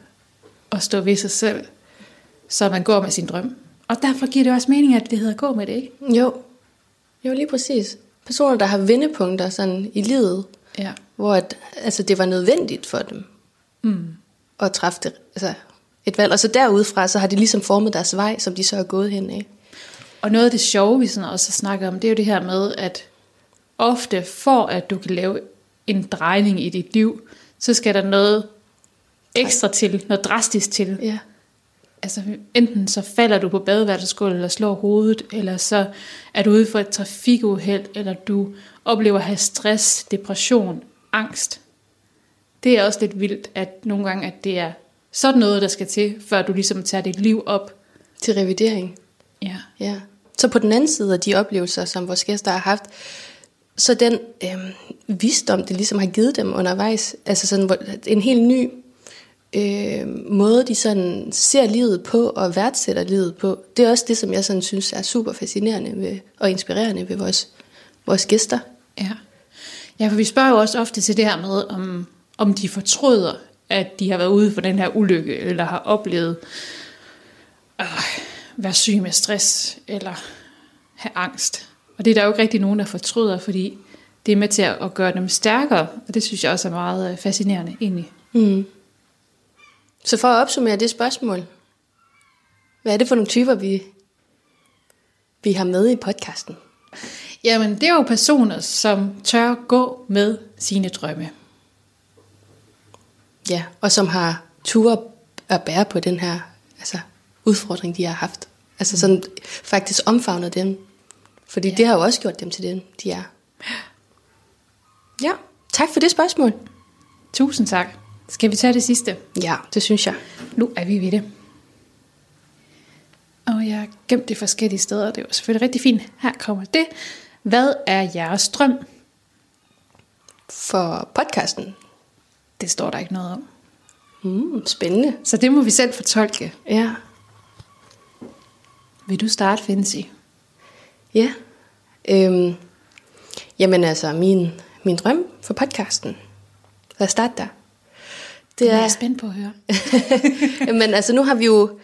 og stå ved sig selv, så man går med sin drøm. Og derfor giver det også mening, at det hedder gå med det, ikke? Jo, jo lige præcis. Personer, der har vendepunkter sådan i livet, Ja. hvor at, altså, det var nødvendigt for dem Mm. at træffe det, altså, et valg. Og så derudfra, så har de ligesom formet deres vej, som de så er gået hen af. Og noget af det sjove, vi sådan også har snakket om, det er jo det her med, at ofte for at du kan lave en drejning i dit liv, så skal der noget ekstra til, noget drastisk til. Ja. Altså enten så falder du på badeværelsesgulvet eller slår hovedet, eller så er du ude for et trafikuheld, eller du oplever at have stress, depression, angst. Det er også lidt vildt, at nogle gange, at det er sådan noget, der skal til, før du ligesom tager dit liv op. Til revidering. Ja. Ja. Så på den anden side af de oplevelser, som vores gæster har haft, så den øh, visdom, det ligesom har givet dem undervejs, altså sådan en helt ny øh, måde, de sådan ser livet på og værdsætter livet på, det er også det, som jeg sådan synes er super fascinerende ved, og inspirerende ved vores, vores gæster. Ja. Ja, for vi spørger jo også ofte til det her med, om, om de fortryder, at de har været ude for den her ulykke, eller har oplevet at være syg med stress, eller have angst. Og det er der jo ikke rigtig nogen, der fortryder, fordi det er med til at gøre dem stærkere, og det synes jeg også er meget øh, fascinerende egentlig. Mm. Så for at opsummere det spørgsmål, hvad er det for nogle typer, vi, vi har med i podcasten? Jamen, det er jo personer, som tør gå med sine drømme. Ja, og som har tur at bære på den her altså, udfordring, de har haft. Altså sådan faktisk omfavnet dem. Fordi ja. det har jo også gjort dem til den, de er. Ja, tak for det spørgsmål. Tusind tak. Skal vi tage det sidste? Ja, det synes jeg. Nu er vi ved det. Og jeg har gemt det forskellige steder, det var selvfølgelig rigtig fint. Her kommer det. Hvad er jeres drøm? For podcasten? Det står der ikke noget om. Mm, spændende. Så det må vi selv fortolke. Ja. Vil du starte, Fancy? Ja. Øhm, jamen altså, min, min drøm for podcasten. Lad os starte der. Det er jeg spændt på at høre. Men altså, nu har vi jo...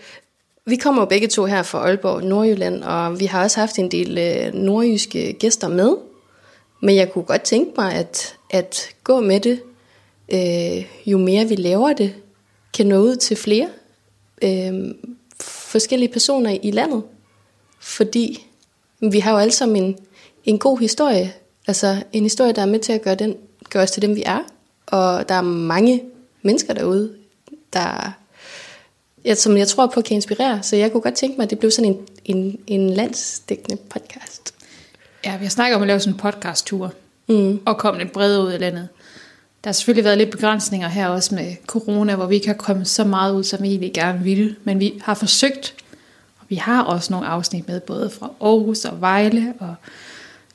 Vi kommer jo begge to her fra Aalborg, Nordjylland, og vi har også haft en del øh, nordjyske gæster med. Men jeg kunne godt tænke mig at, at gå med det, øh, jo mere vi laver det, kan nå ud til flere øh, forskellige personer i landet. Fordi vi har jo alle sammen en, en god historie. Altså en historie, der er med til at gøre, den, gøre os til dem, vi er. Og der er mange mennesker derude, der, ja, som jeg tror på kan inspirere. Så jeg kunne godt tænke mig, at det blev sådan en, en, en landsdækkende podcast. Ja, vi har snakket om at lave sådan en podcast-tur. Mm. Og komme lidt bredere ud i landet. Der har selvfølgelig været lidt begrænsninger her også med corona, hvor vi ikke har kommet så meget ud, som vi egentlig gerne ville. Men vi har forsøgt, og vi har også nogle afsnit med, både fra Aarhus og Vejle og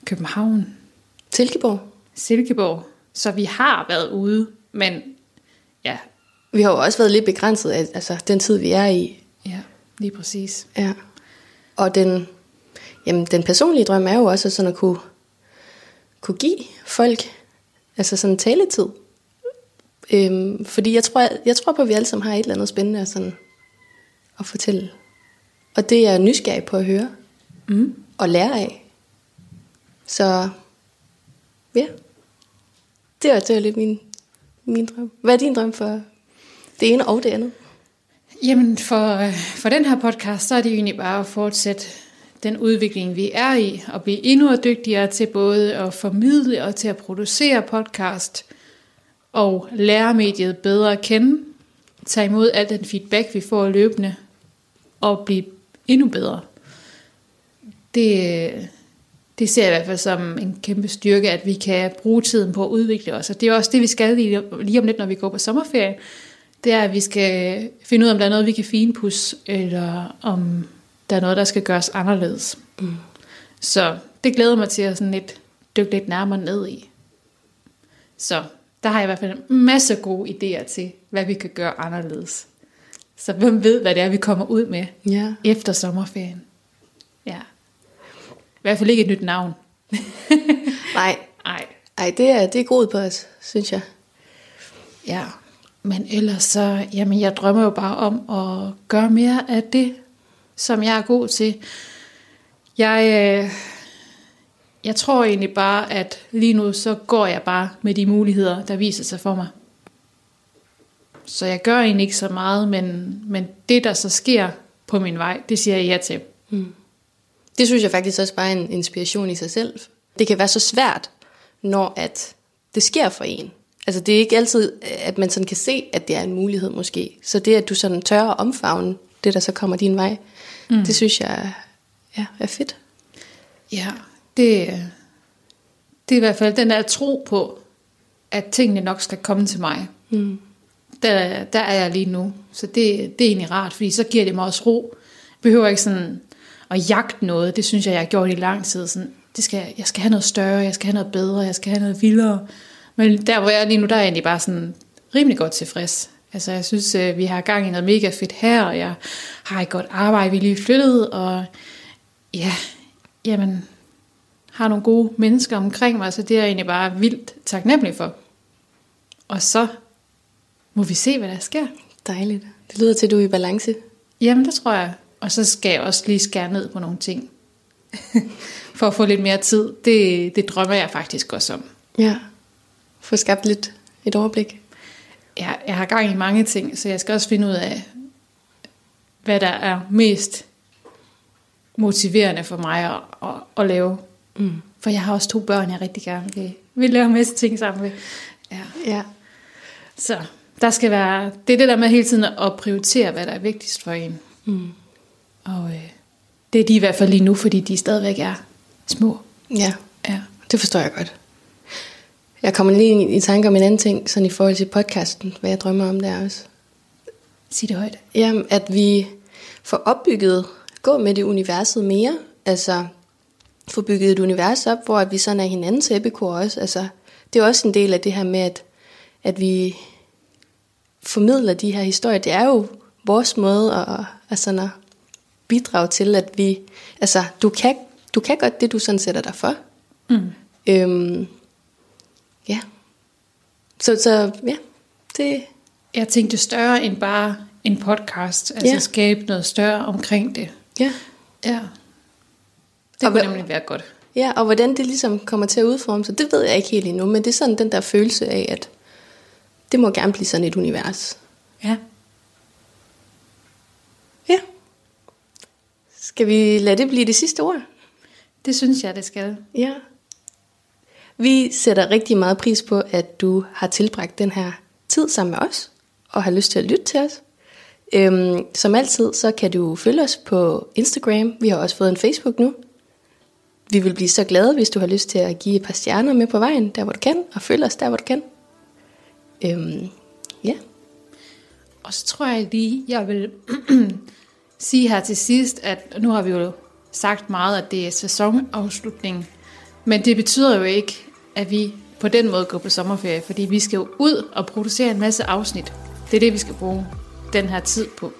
København. Silkeborg. Silkeborg. Så vi har været ude, men. Vi har jo også været lidt begrænset af altså, den tid, vi er i. Ja, lige præcis. Ja. Og den, jamen, den personlige drøm er jo også sådan at kunne, kunne give folk altså sådan taletid. Øhm, fordi jeg tror, jeg, jeg tror på, at vi alle sammen har et eller andet spændende at, sådan, at fortælle. Og det er jeg nysgerrig på at høre. Mm. Og lære af. Så ja. Det var, det var lidt min, min drøm. Hvad er din drøm for det ene og det andet? Jamen for, øh, for den her podcast, så er det jo egentlig bare at fortsætte den udvikling, vi er i, og blive endnu dygtigere til både at formidle og til at producere podcast, og lære mediet bedre at kende, tage imod al den feedback, vi får løbende, og blive endnu bedre. Det, øh, det ser jeg i hvert fald som en kæmpe styrke, at vi kan bruge tiden på at udvikle os. Og det er også det, vi skal lige, lige om lidt, når vi går på sommerferie. Det er, at vi skal finde ud af, om der er noget, vi kan finpudse, eller om der er noget, der skal gøres anderledes. Mm. Så det glæder mig til at sådan lidt dykke lidt nærmere ned i. Så der har jeg i hvert fald en masse gode idéer til, hvad vi kan gøre anderledes. Så hvem ved, hvad det er, vi kommer ud med ja. efter sommerferien. Ja. I hvert fald ikke et nyt navn. Nej. Nej. Ej, det er, det er god på os, synes jeg. Ja, men ellers så, jamen jeg drømmer jo bare om at gøre mere af det, som jeg er god til. Jeg, øh, jeg tror egentlig bare, at lige nu så går jeg bare med de muligheder, der viser sig for mig. Så jeg gør egentlig ikke så meget, men, men det, der så sker på min vej, det siger jeg ja til. Mm. Det synes jeg faktisk også bare er en inspiration i sig selv. Det kan være så svært, når at det sker for en. Altså det er ikke altid, at man sådan kan se, at det er en mulighed måske. Så det, at du sådan tør at omfavne det, der så kommer din vej, mm. det synes jeg ja, er fedt. Ja, det, det er i hvert fald den der tro på, at tingene nok skal komme til mig. Mm. Der, der er jeg lige nu. Så det, det er egentlig rart, fordi så giver det mig også ro. Jeg behøver ikke sådan at jagte noget. Det synes jeg, jeg har gjort i lang tid. Sådan, det skal, jeg skal have noget større, jeg skal have noget bedre, jeg skal have noget vildere. Men der hvor jeg er lige nu, der er jeg egentlig bare sådan rimelig godt tilfreds. Altså jeg synes, øh, vi har gang i noget mega fedt her, og jeg har et godt arbejde, vi lige flyttet, og ja, jamen, har nogle gode mennesker omkring mig, så det er jeg egentlig bare vildt taknemmelig for. Og så må vi se, hvad der sker. Dejligt. Det lyder til, at du er i balance. Jamen, det tror jeg. Og så skal jeg også lige skære ned på nogle ting. for at få lidt mere tid. Det, det drømmer jeg faktisk også om. Ja. Få skabt lidt et overblik. Ja, jeg har gang i mange ting, så jeg skal også finde ud af, hvad der er mest motiverende for mig at, at, at lave. Mm. For jeg har også to børn, jeg rigtig gerne vil, vil lave masse ting sammen med. Ja. ja. Så der skal være, det er det der med hele tiden at prioritere, hvad der er vigtigst for en. Mm. Og øh, det er de i hvert fald lige nu, fordi de stadigvæk er små. Ja. ja. Det forstår jeg godt. Jeg kommer lige i tanke om en anden ting, sådan i forhold til podcasten, hvad jeg drømmer om der også. Sig det højt. Jamen, at vi får opbygget, gå med det universet mere, altså få bygget et univers op, hvor vi sådan er hinandens epikor også. Altså, det er også en del af det her med, at, at vi formidler de her historier. Det er jo vores måde at, at, sådan at bidrage til, at vi, altså, du kan, du kan godt det, du sådan sætter dig for. Mm. Øhm, ja. Så, så ja, det... Jeg tænkte større end bare en podcast, altså Ja. skabe noget større omkring det. Ja. Ja. Det kunne nemlig være godt. Ja, og hvordan det ligesom kommer til at udforme sig, det ved jeg ikke helt endnu, men det er sådan den der følelse af, at det må gerne blive sådan et univers. Ja. Ja. Skal vi lade det blive det sidste ord? Det synes jeg, det skal. Ja. Vi sætter rigtig meget pris på, at du har tilbragt den her tid sammen med os, og har lyst til at lytte til os. Øhm, som altid, så kan du følge os på Instagram. Vi har også fået en Facebook nu. Vi vil blive så glade, hvis du har lyst til at give et par stjerner med på vejen, der hvor du kan, og følge os der, hvor du kan. Øhm, ja. Og så tror jeg lige, jeg vil sige her til sidst, at nu har vi jo sagt meget, at det er sæsonafslutning. Men det betyder jo ikke, at vi på den måde går på sommerferie, fordi vi skal jo ud og producere en masse afsnit. Det er det, vi skal bruge den her tid på.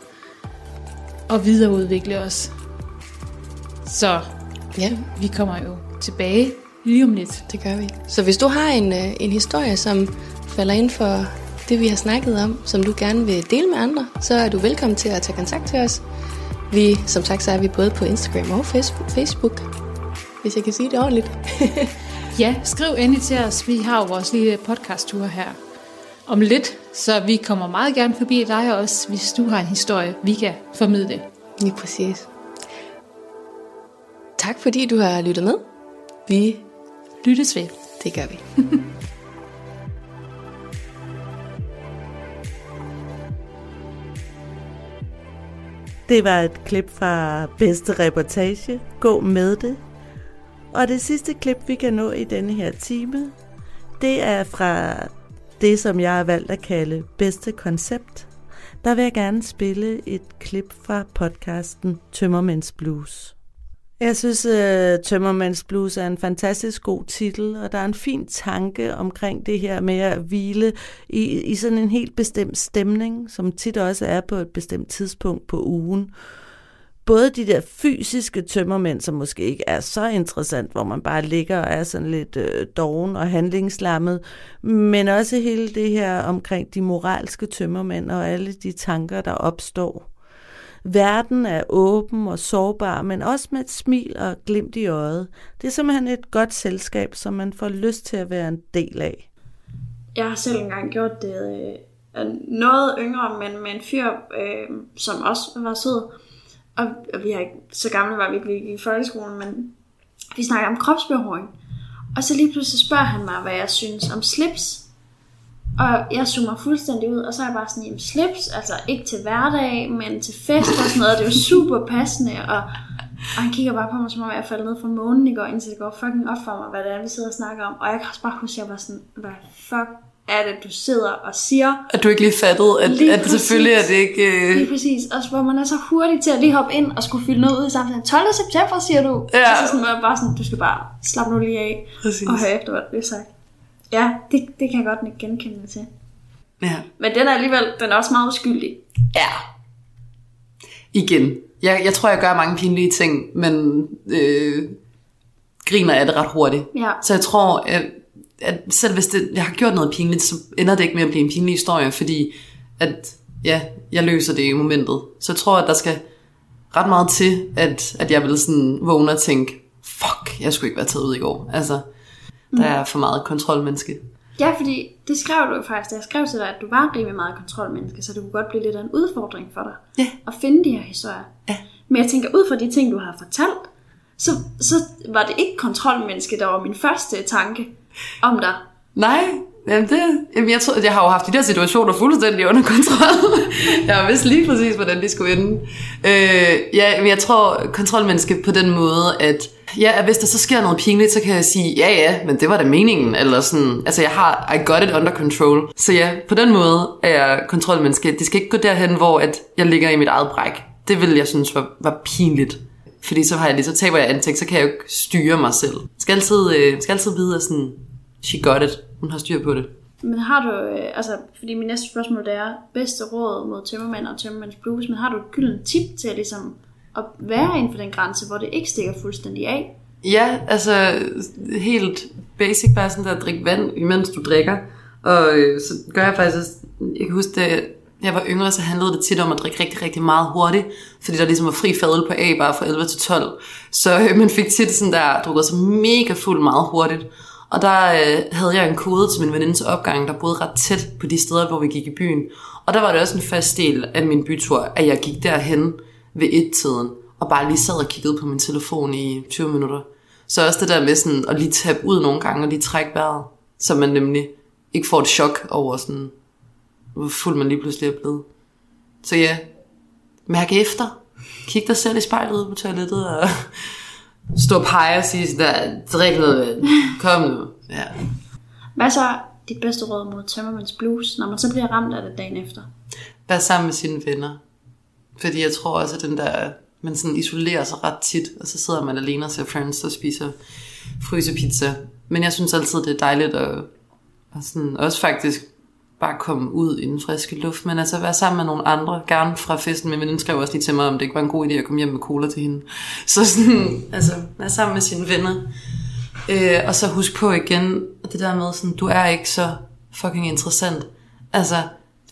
Og videreudvikle os. Så ja. vi kommer jo tilbage lige om lidt. Det gør vi. Så hvis du har en, øh, en historie, som falder ind for det, vi har snakket om, som du gerne vil dele med andre, så er du velkommen til at tage kontakt til os. Vi, som sagt, så er vi både på Instagram og Facebook, Facebook hvis jeg kan sige det ordentligt. Ja, skriv endelig til os. Vi har jo vores lille podcast-tur her om lidt, så vi kommer meget gerne forbi dig også, hvis du har en historie, vi kan formidle. Lige præcis. Tak fordi du har lyttet med. Vi lyttes ved. Det gør vi. Det var et klip fra bedste reportage. Gå med det. Og det sidste klip, vi kan nå i denne her time, det er fra det, som jeg har valgt at kalde bedste koncept. Der vil jeg gerne spille et klip fra podcasten Tømmermænds Blues. Jeg synes, uh, Tømmermænds Blues er en fantastisk god titel, og der er en fin tanke omkring det her med at hvile i, i sådan en helt bestemt stemning, som tit også er på et bestemt tidspunkt på ugen både de der fysiske tømmermænd, som måske ikke er så interessant, hvor man bare ligger og er sådan lidt øh, doven og handlingslammet, men også hele det her omkring de moralske tømmermænd og alle de tanker, der opstår. Verden er åben og sårbar, men også med et smil og glimt i øjet. Det er simpelthen et godt selskab, som man får lyst til at være en del af. Jeg har selv engang gjort det øh, noget yngre, men med en fyr, øh, som også var sød. Og, og vi har ikke, så gamle var vi ikke i folkeskolen, men vi snakker om kropsbehåring. Og så lige pludselig spørger han mig, hvad jeg synes om slips. Og jeg zoomer fuldstændig ud, og så er jeg bare sådan, jamen slips, altså ikke til hverdag, men til fest og sådan noget, det er jo super passende, og, og han kigger bare på mig, som om jeg er faldet ned fra månen i går, indtil det går fucking op for mig, hvad det er, vi sidder og snakker om. Og jeg kan også bare huske, at jeg var sådan, hvad fuck er det, du sidder og siger? At du ikke lige fattede, at, Lige at selvfølgelig er det ikke... Øh... Lige præcis. Også hvor man er så hurtig til at lige hoppe ind og skulle fylde noget ud i samtalen. 12. september, siger du. Ja. Altså sådan, hvor jeg bare sådan, du skal bare slappe nu lige af Præcis. og høre efter, hvad der bliver sagt. Ja, det, det kan jeg godt ikke genkende til. Ja. Men den er alligevel, den er også meget uskyldig. Ja. Igen. Jeg, jeg tror, jeg gør mange pinlige ting, men øh, griner af det ret hurtigt. Ja. Så jeg tror, at, at selv hvis det, jeg har gjort noget pinligt, så ender det ikke med at blive en pinlig historie, fordi at, ja, jeg løser det i momentet. Så jeg tror, at der skal ret meget til, at, at jeg vil sådan vågne og tænke, fuck, jeg skulle ikke være taget ud i går. Altså, Mm. der er for meget kontrolmenneske. Ja, fordi det skrev du faktisk, da jeg skrev til dig, at du var rimelig meget kontrolmenneske, så det kunne godt blive lidt af en udfordring for dig. Ja. At finde de her historier. Ja. Men jeg tænker, ud fra de ting, du har fortalt, så, så var det ikke kontrolmenneske, der var min første tanke om dig. Nej, jamen det, jamen jeg, tror, jeg har jo haft de der situationer fuldstændig under kontrol. jeg har vidst lige præcis, hvordan de skulle ende. Øh, ja, men jeg tror kontrolmenneske på den måde, at ja, at hvis der så sker noget pinligt, så kan jeg sige, ja ja, men det var da meningen, eller sådan, altså jeg har, I got it under control. Så ja, på den måde er jeg kontrolmenneske. Det skal ikke gå derhen, hvor at jeg ligger i mit eget bræk. Det ville jeg synes var, var pinligt. Fordi så har jeg lige, så taber jeg antægt, så kan jeg jo ikke styre mig selv. Jeg skal altid, øh, skal altid vide, at sådan, she got it. Hun har styr på det. Men har du, øh, altså, fordi min næste spørgsmål det er, bedste råd mod tømmermænd og tømmermænds blues, men har du et gyldent tip til ligesom at være inden for den grænse, hvor det ikke stikker fuldstændig af? Ja, altså helt basic bare sådan der at drikke vand, imens du drikker. Og øh, så gør jeg faktisk, jeg kan huske, da jeg var yngre, så handlede det tit om at drikke rigtig, rigtig meget hurtigt, fordi der ligesom var fri fadøl på A bare fra 11 til 12. Så øh, man fik tit sådan der, drukket sig mega fuld meget hurtigt. Og der øh, havde jeg en kode til min venindes opgang, der boede ret tæt på de steder, hvor vi gik i byen. Og der var det også en fast del af min bytur, at jeg gik derhen ved et-tiden, og bare lige sad og kiggede på min telefon i 20 minutter. Så også det der med sådan at lige tabe ud nogle gange og lige trække vejret, så man nemlig ikke får et chok over sådan, hvor fuld man lige pludselig er blevet. Så ja, mærk efter. Kig dig selv i spejlet ude på toilettet og stå og pege og sige sådan der, drik noget vand. Kom nu. Ja. Hvad så dit bedste råd mod tømmermænds blues, når man så bliver ramt af det dagen efter? Vær sammen med sine venner. Fordi jeg tror også, at den der, man sådan isolerer sig ret tit, og så sidder man alene og ser Friends og spiser frysepizza. Men jeg synes altid, det er dejligt at, at sådan, også faktisk bare komme ud i den friske luft, men altså være sammen med nogle andre, gerne fra festen, men veninden skrev også lige til mig, om det ikke var en god idé at komme hjem med cola til hende. Så sådan, altså, være sammen med sine venner. Øh, og så husk på igen, det der med, sådan, du er ikke så fucking interessant. Altså,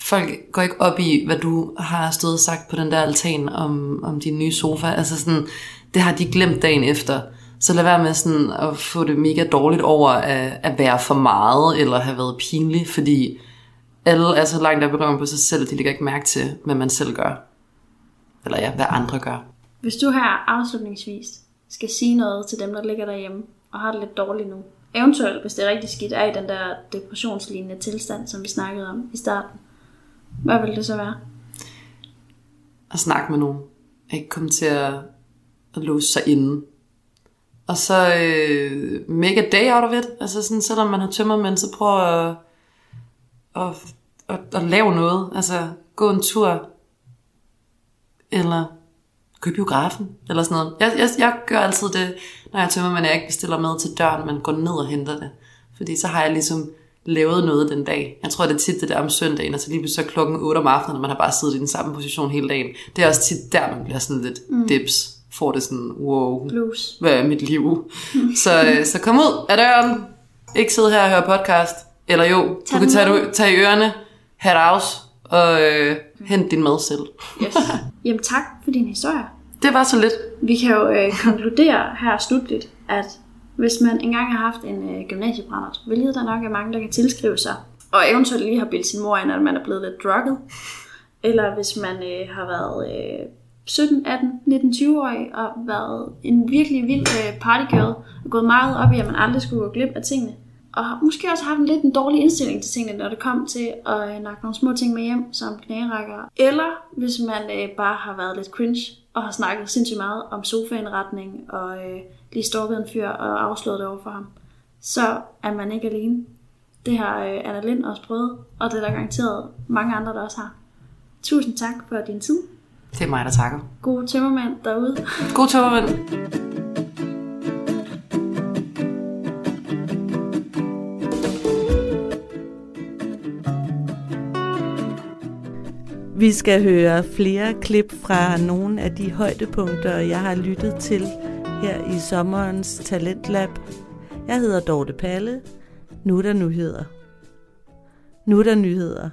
folk går ikke op i, hvad du har stået og sagt på den der altan om, om din nye sofa. Altså sådan, det har de glemt dagen efter. Så lad være med sådan at få det mega dårligt over at, at være for meget, eller have været pinlig, fordi alle er så langt op i røven på sig selv, at de lægger ikke mærke til, hvad man selv gør. Eller ja, hvad andre gør. Hvis du her afslutningsvis skal sige noget til dem, der ligger derhjemme og har det lidt dårligt nu, eventuelt hvis det er rigtig skidt, er i den der depressionslignende tilstand, som vi snakkede om i starten, hvad vil det så være? at snakke med nogen. Ikke komme til at, at låse sig inde. Og så øh, make a day out of it. Altså sådan, selvom man har tømmermænd, så prøv at, at, at, at lave noget. Altså gå en tur. Eller gå i biografen. Eller sådan noget. Jeg, jeg, jeg gør altid det, når jeg tømmer, men jeg ikke bestiller mad til døren, men går ned og henter det. Fordi så har jeg ligesom lavet noget den dag. Jeg tror, det er tit det der om søndagen, og så lige pludselig så klokken 8 om aftenen, og man har bare siddet i den samme position hele dagen. Det er også tit der, man bliver sådan lidt Mm. mm. dips. Får det sådan, wow, Blues. hvad er mit liv? så, øh, så kom ud af døren. Ikke sidde her og høre podcast. Eller jo, du Tag kan den tage, med. tage i ørerne, have aus, og øh, hente din mad selv. Yes. Jamen tak for din historie. Det var så lidt. Vi kan jo øh, konkludere her slutligt, at hvis man engang har haft en øh, gymnasiebrændert, hvilket der nok er mange, der kan tilskrive sig, og eventuelt lige har bildt sin mor ind, at man er blevet lidt drugget, eller hvis man øh, har været øh, 17, 18, 19, 20-årig og været en virkelig vild øh, partygirl, og gået meget op i, at man aldrig skulle gå glip af tingene, og har måske også haft en lidt en dårlig indstilling til tingene, når det kom til at øh, nakke nogle små ting med hjem, som knærækker. Eller hvis man øh, bare har været lidt cringe, og har snakket sindssygt meget om sofaindretning, og øh, lige stalket en fyr og afslået det over for ham, så er man ikke alene. Det har øh, Anna Lind også prøvet, og det er der garanteret mange andre, der også har. Tusind tak for din tid. Det er mig, der takker. God tømmermand derude. God tømmermand. Vi skal høre flere klip fra nogle af de højdepunkter, jeg har lyttet til her i sommerens Talentlab. Jeg hedder Dorte Palle. Nu er der nyheder. Nu er der nyheder.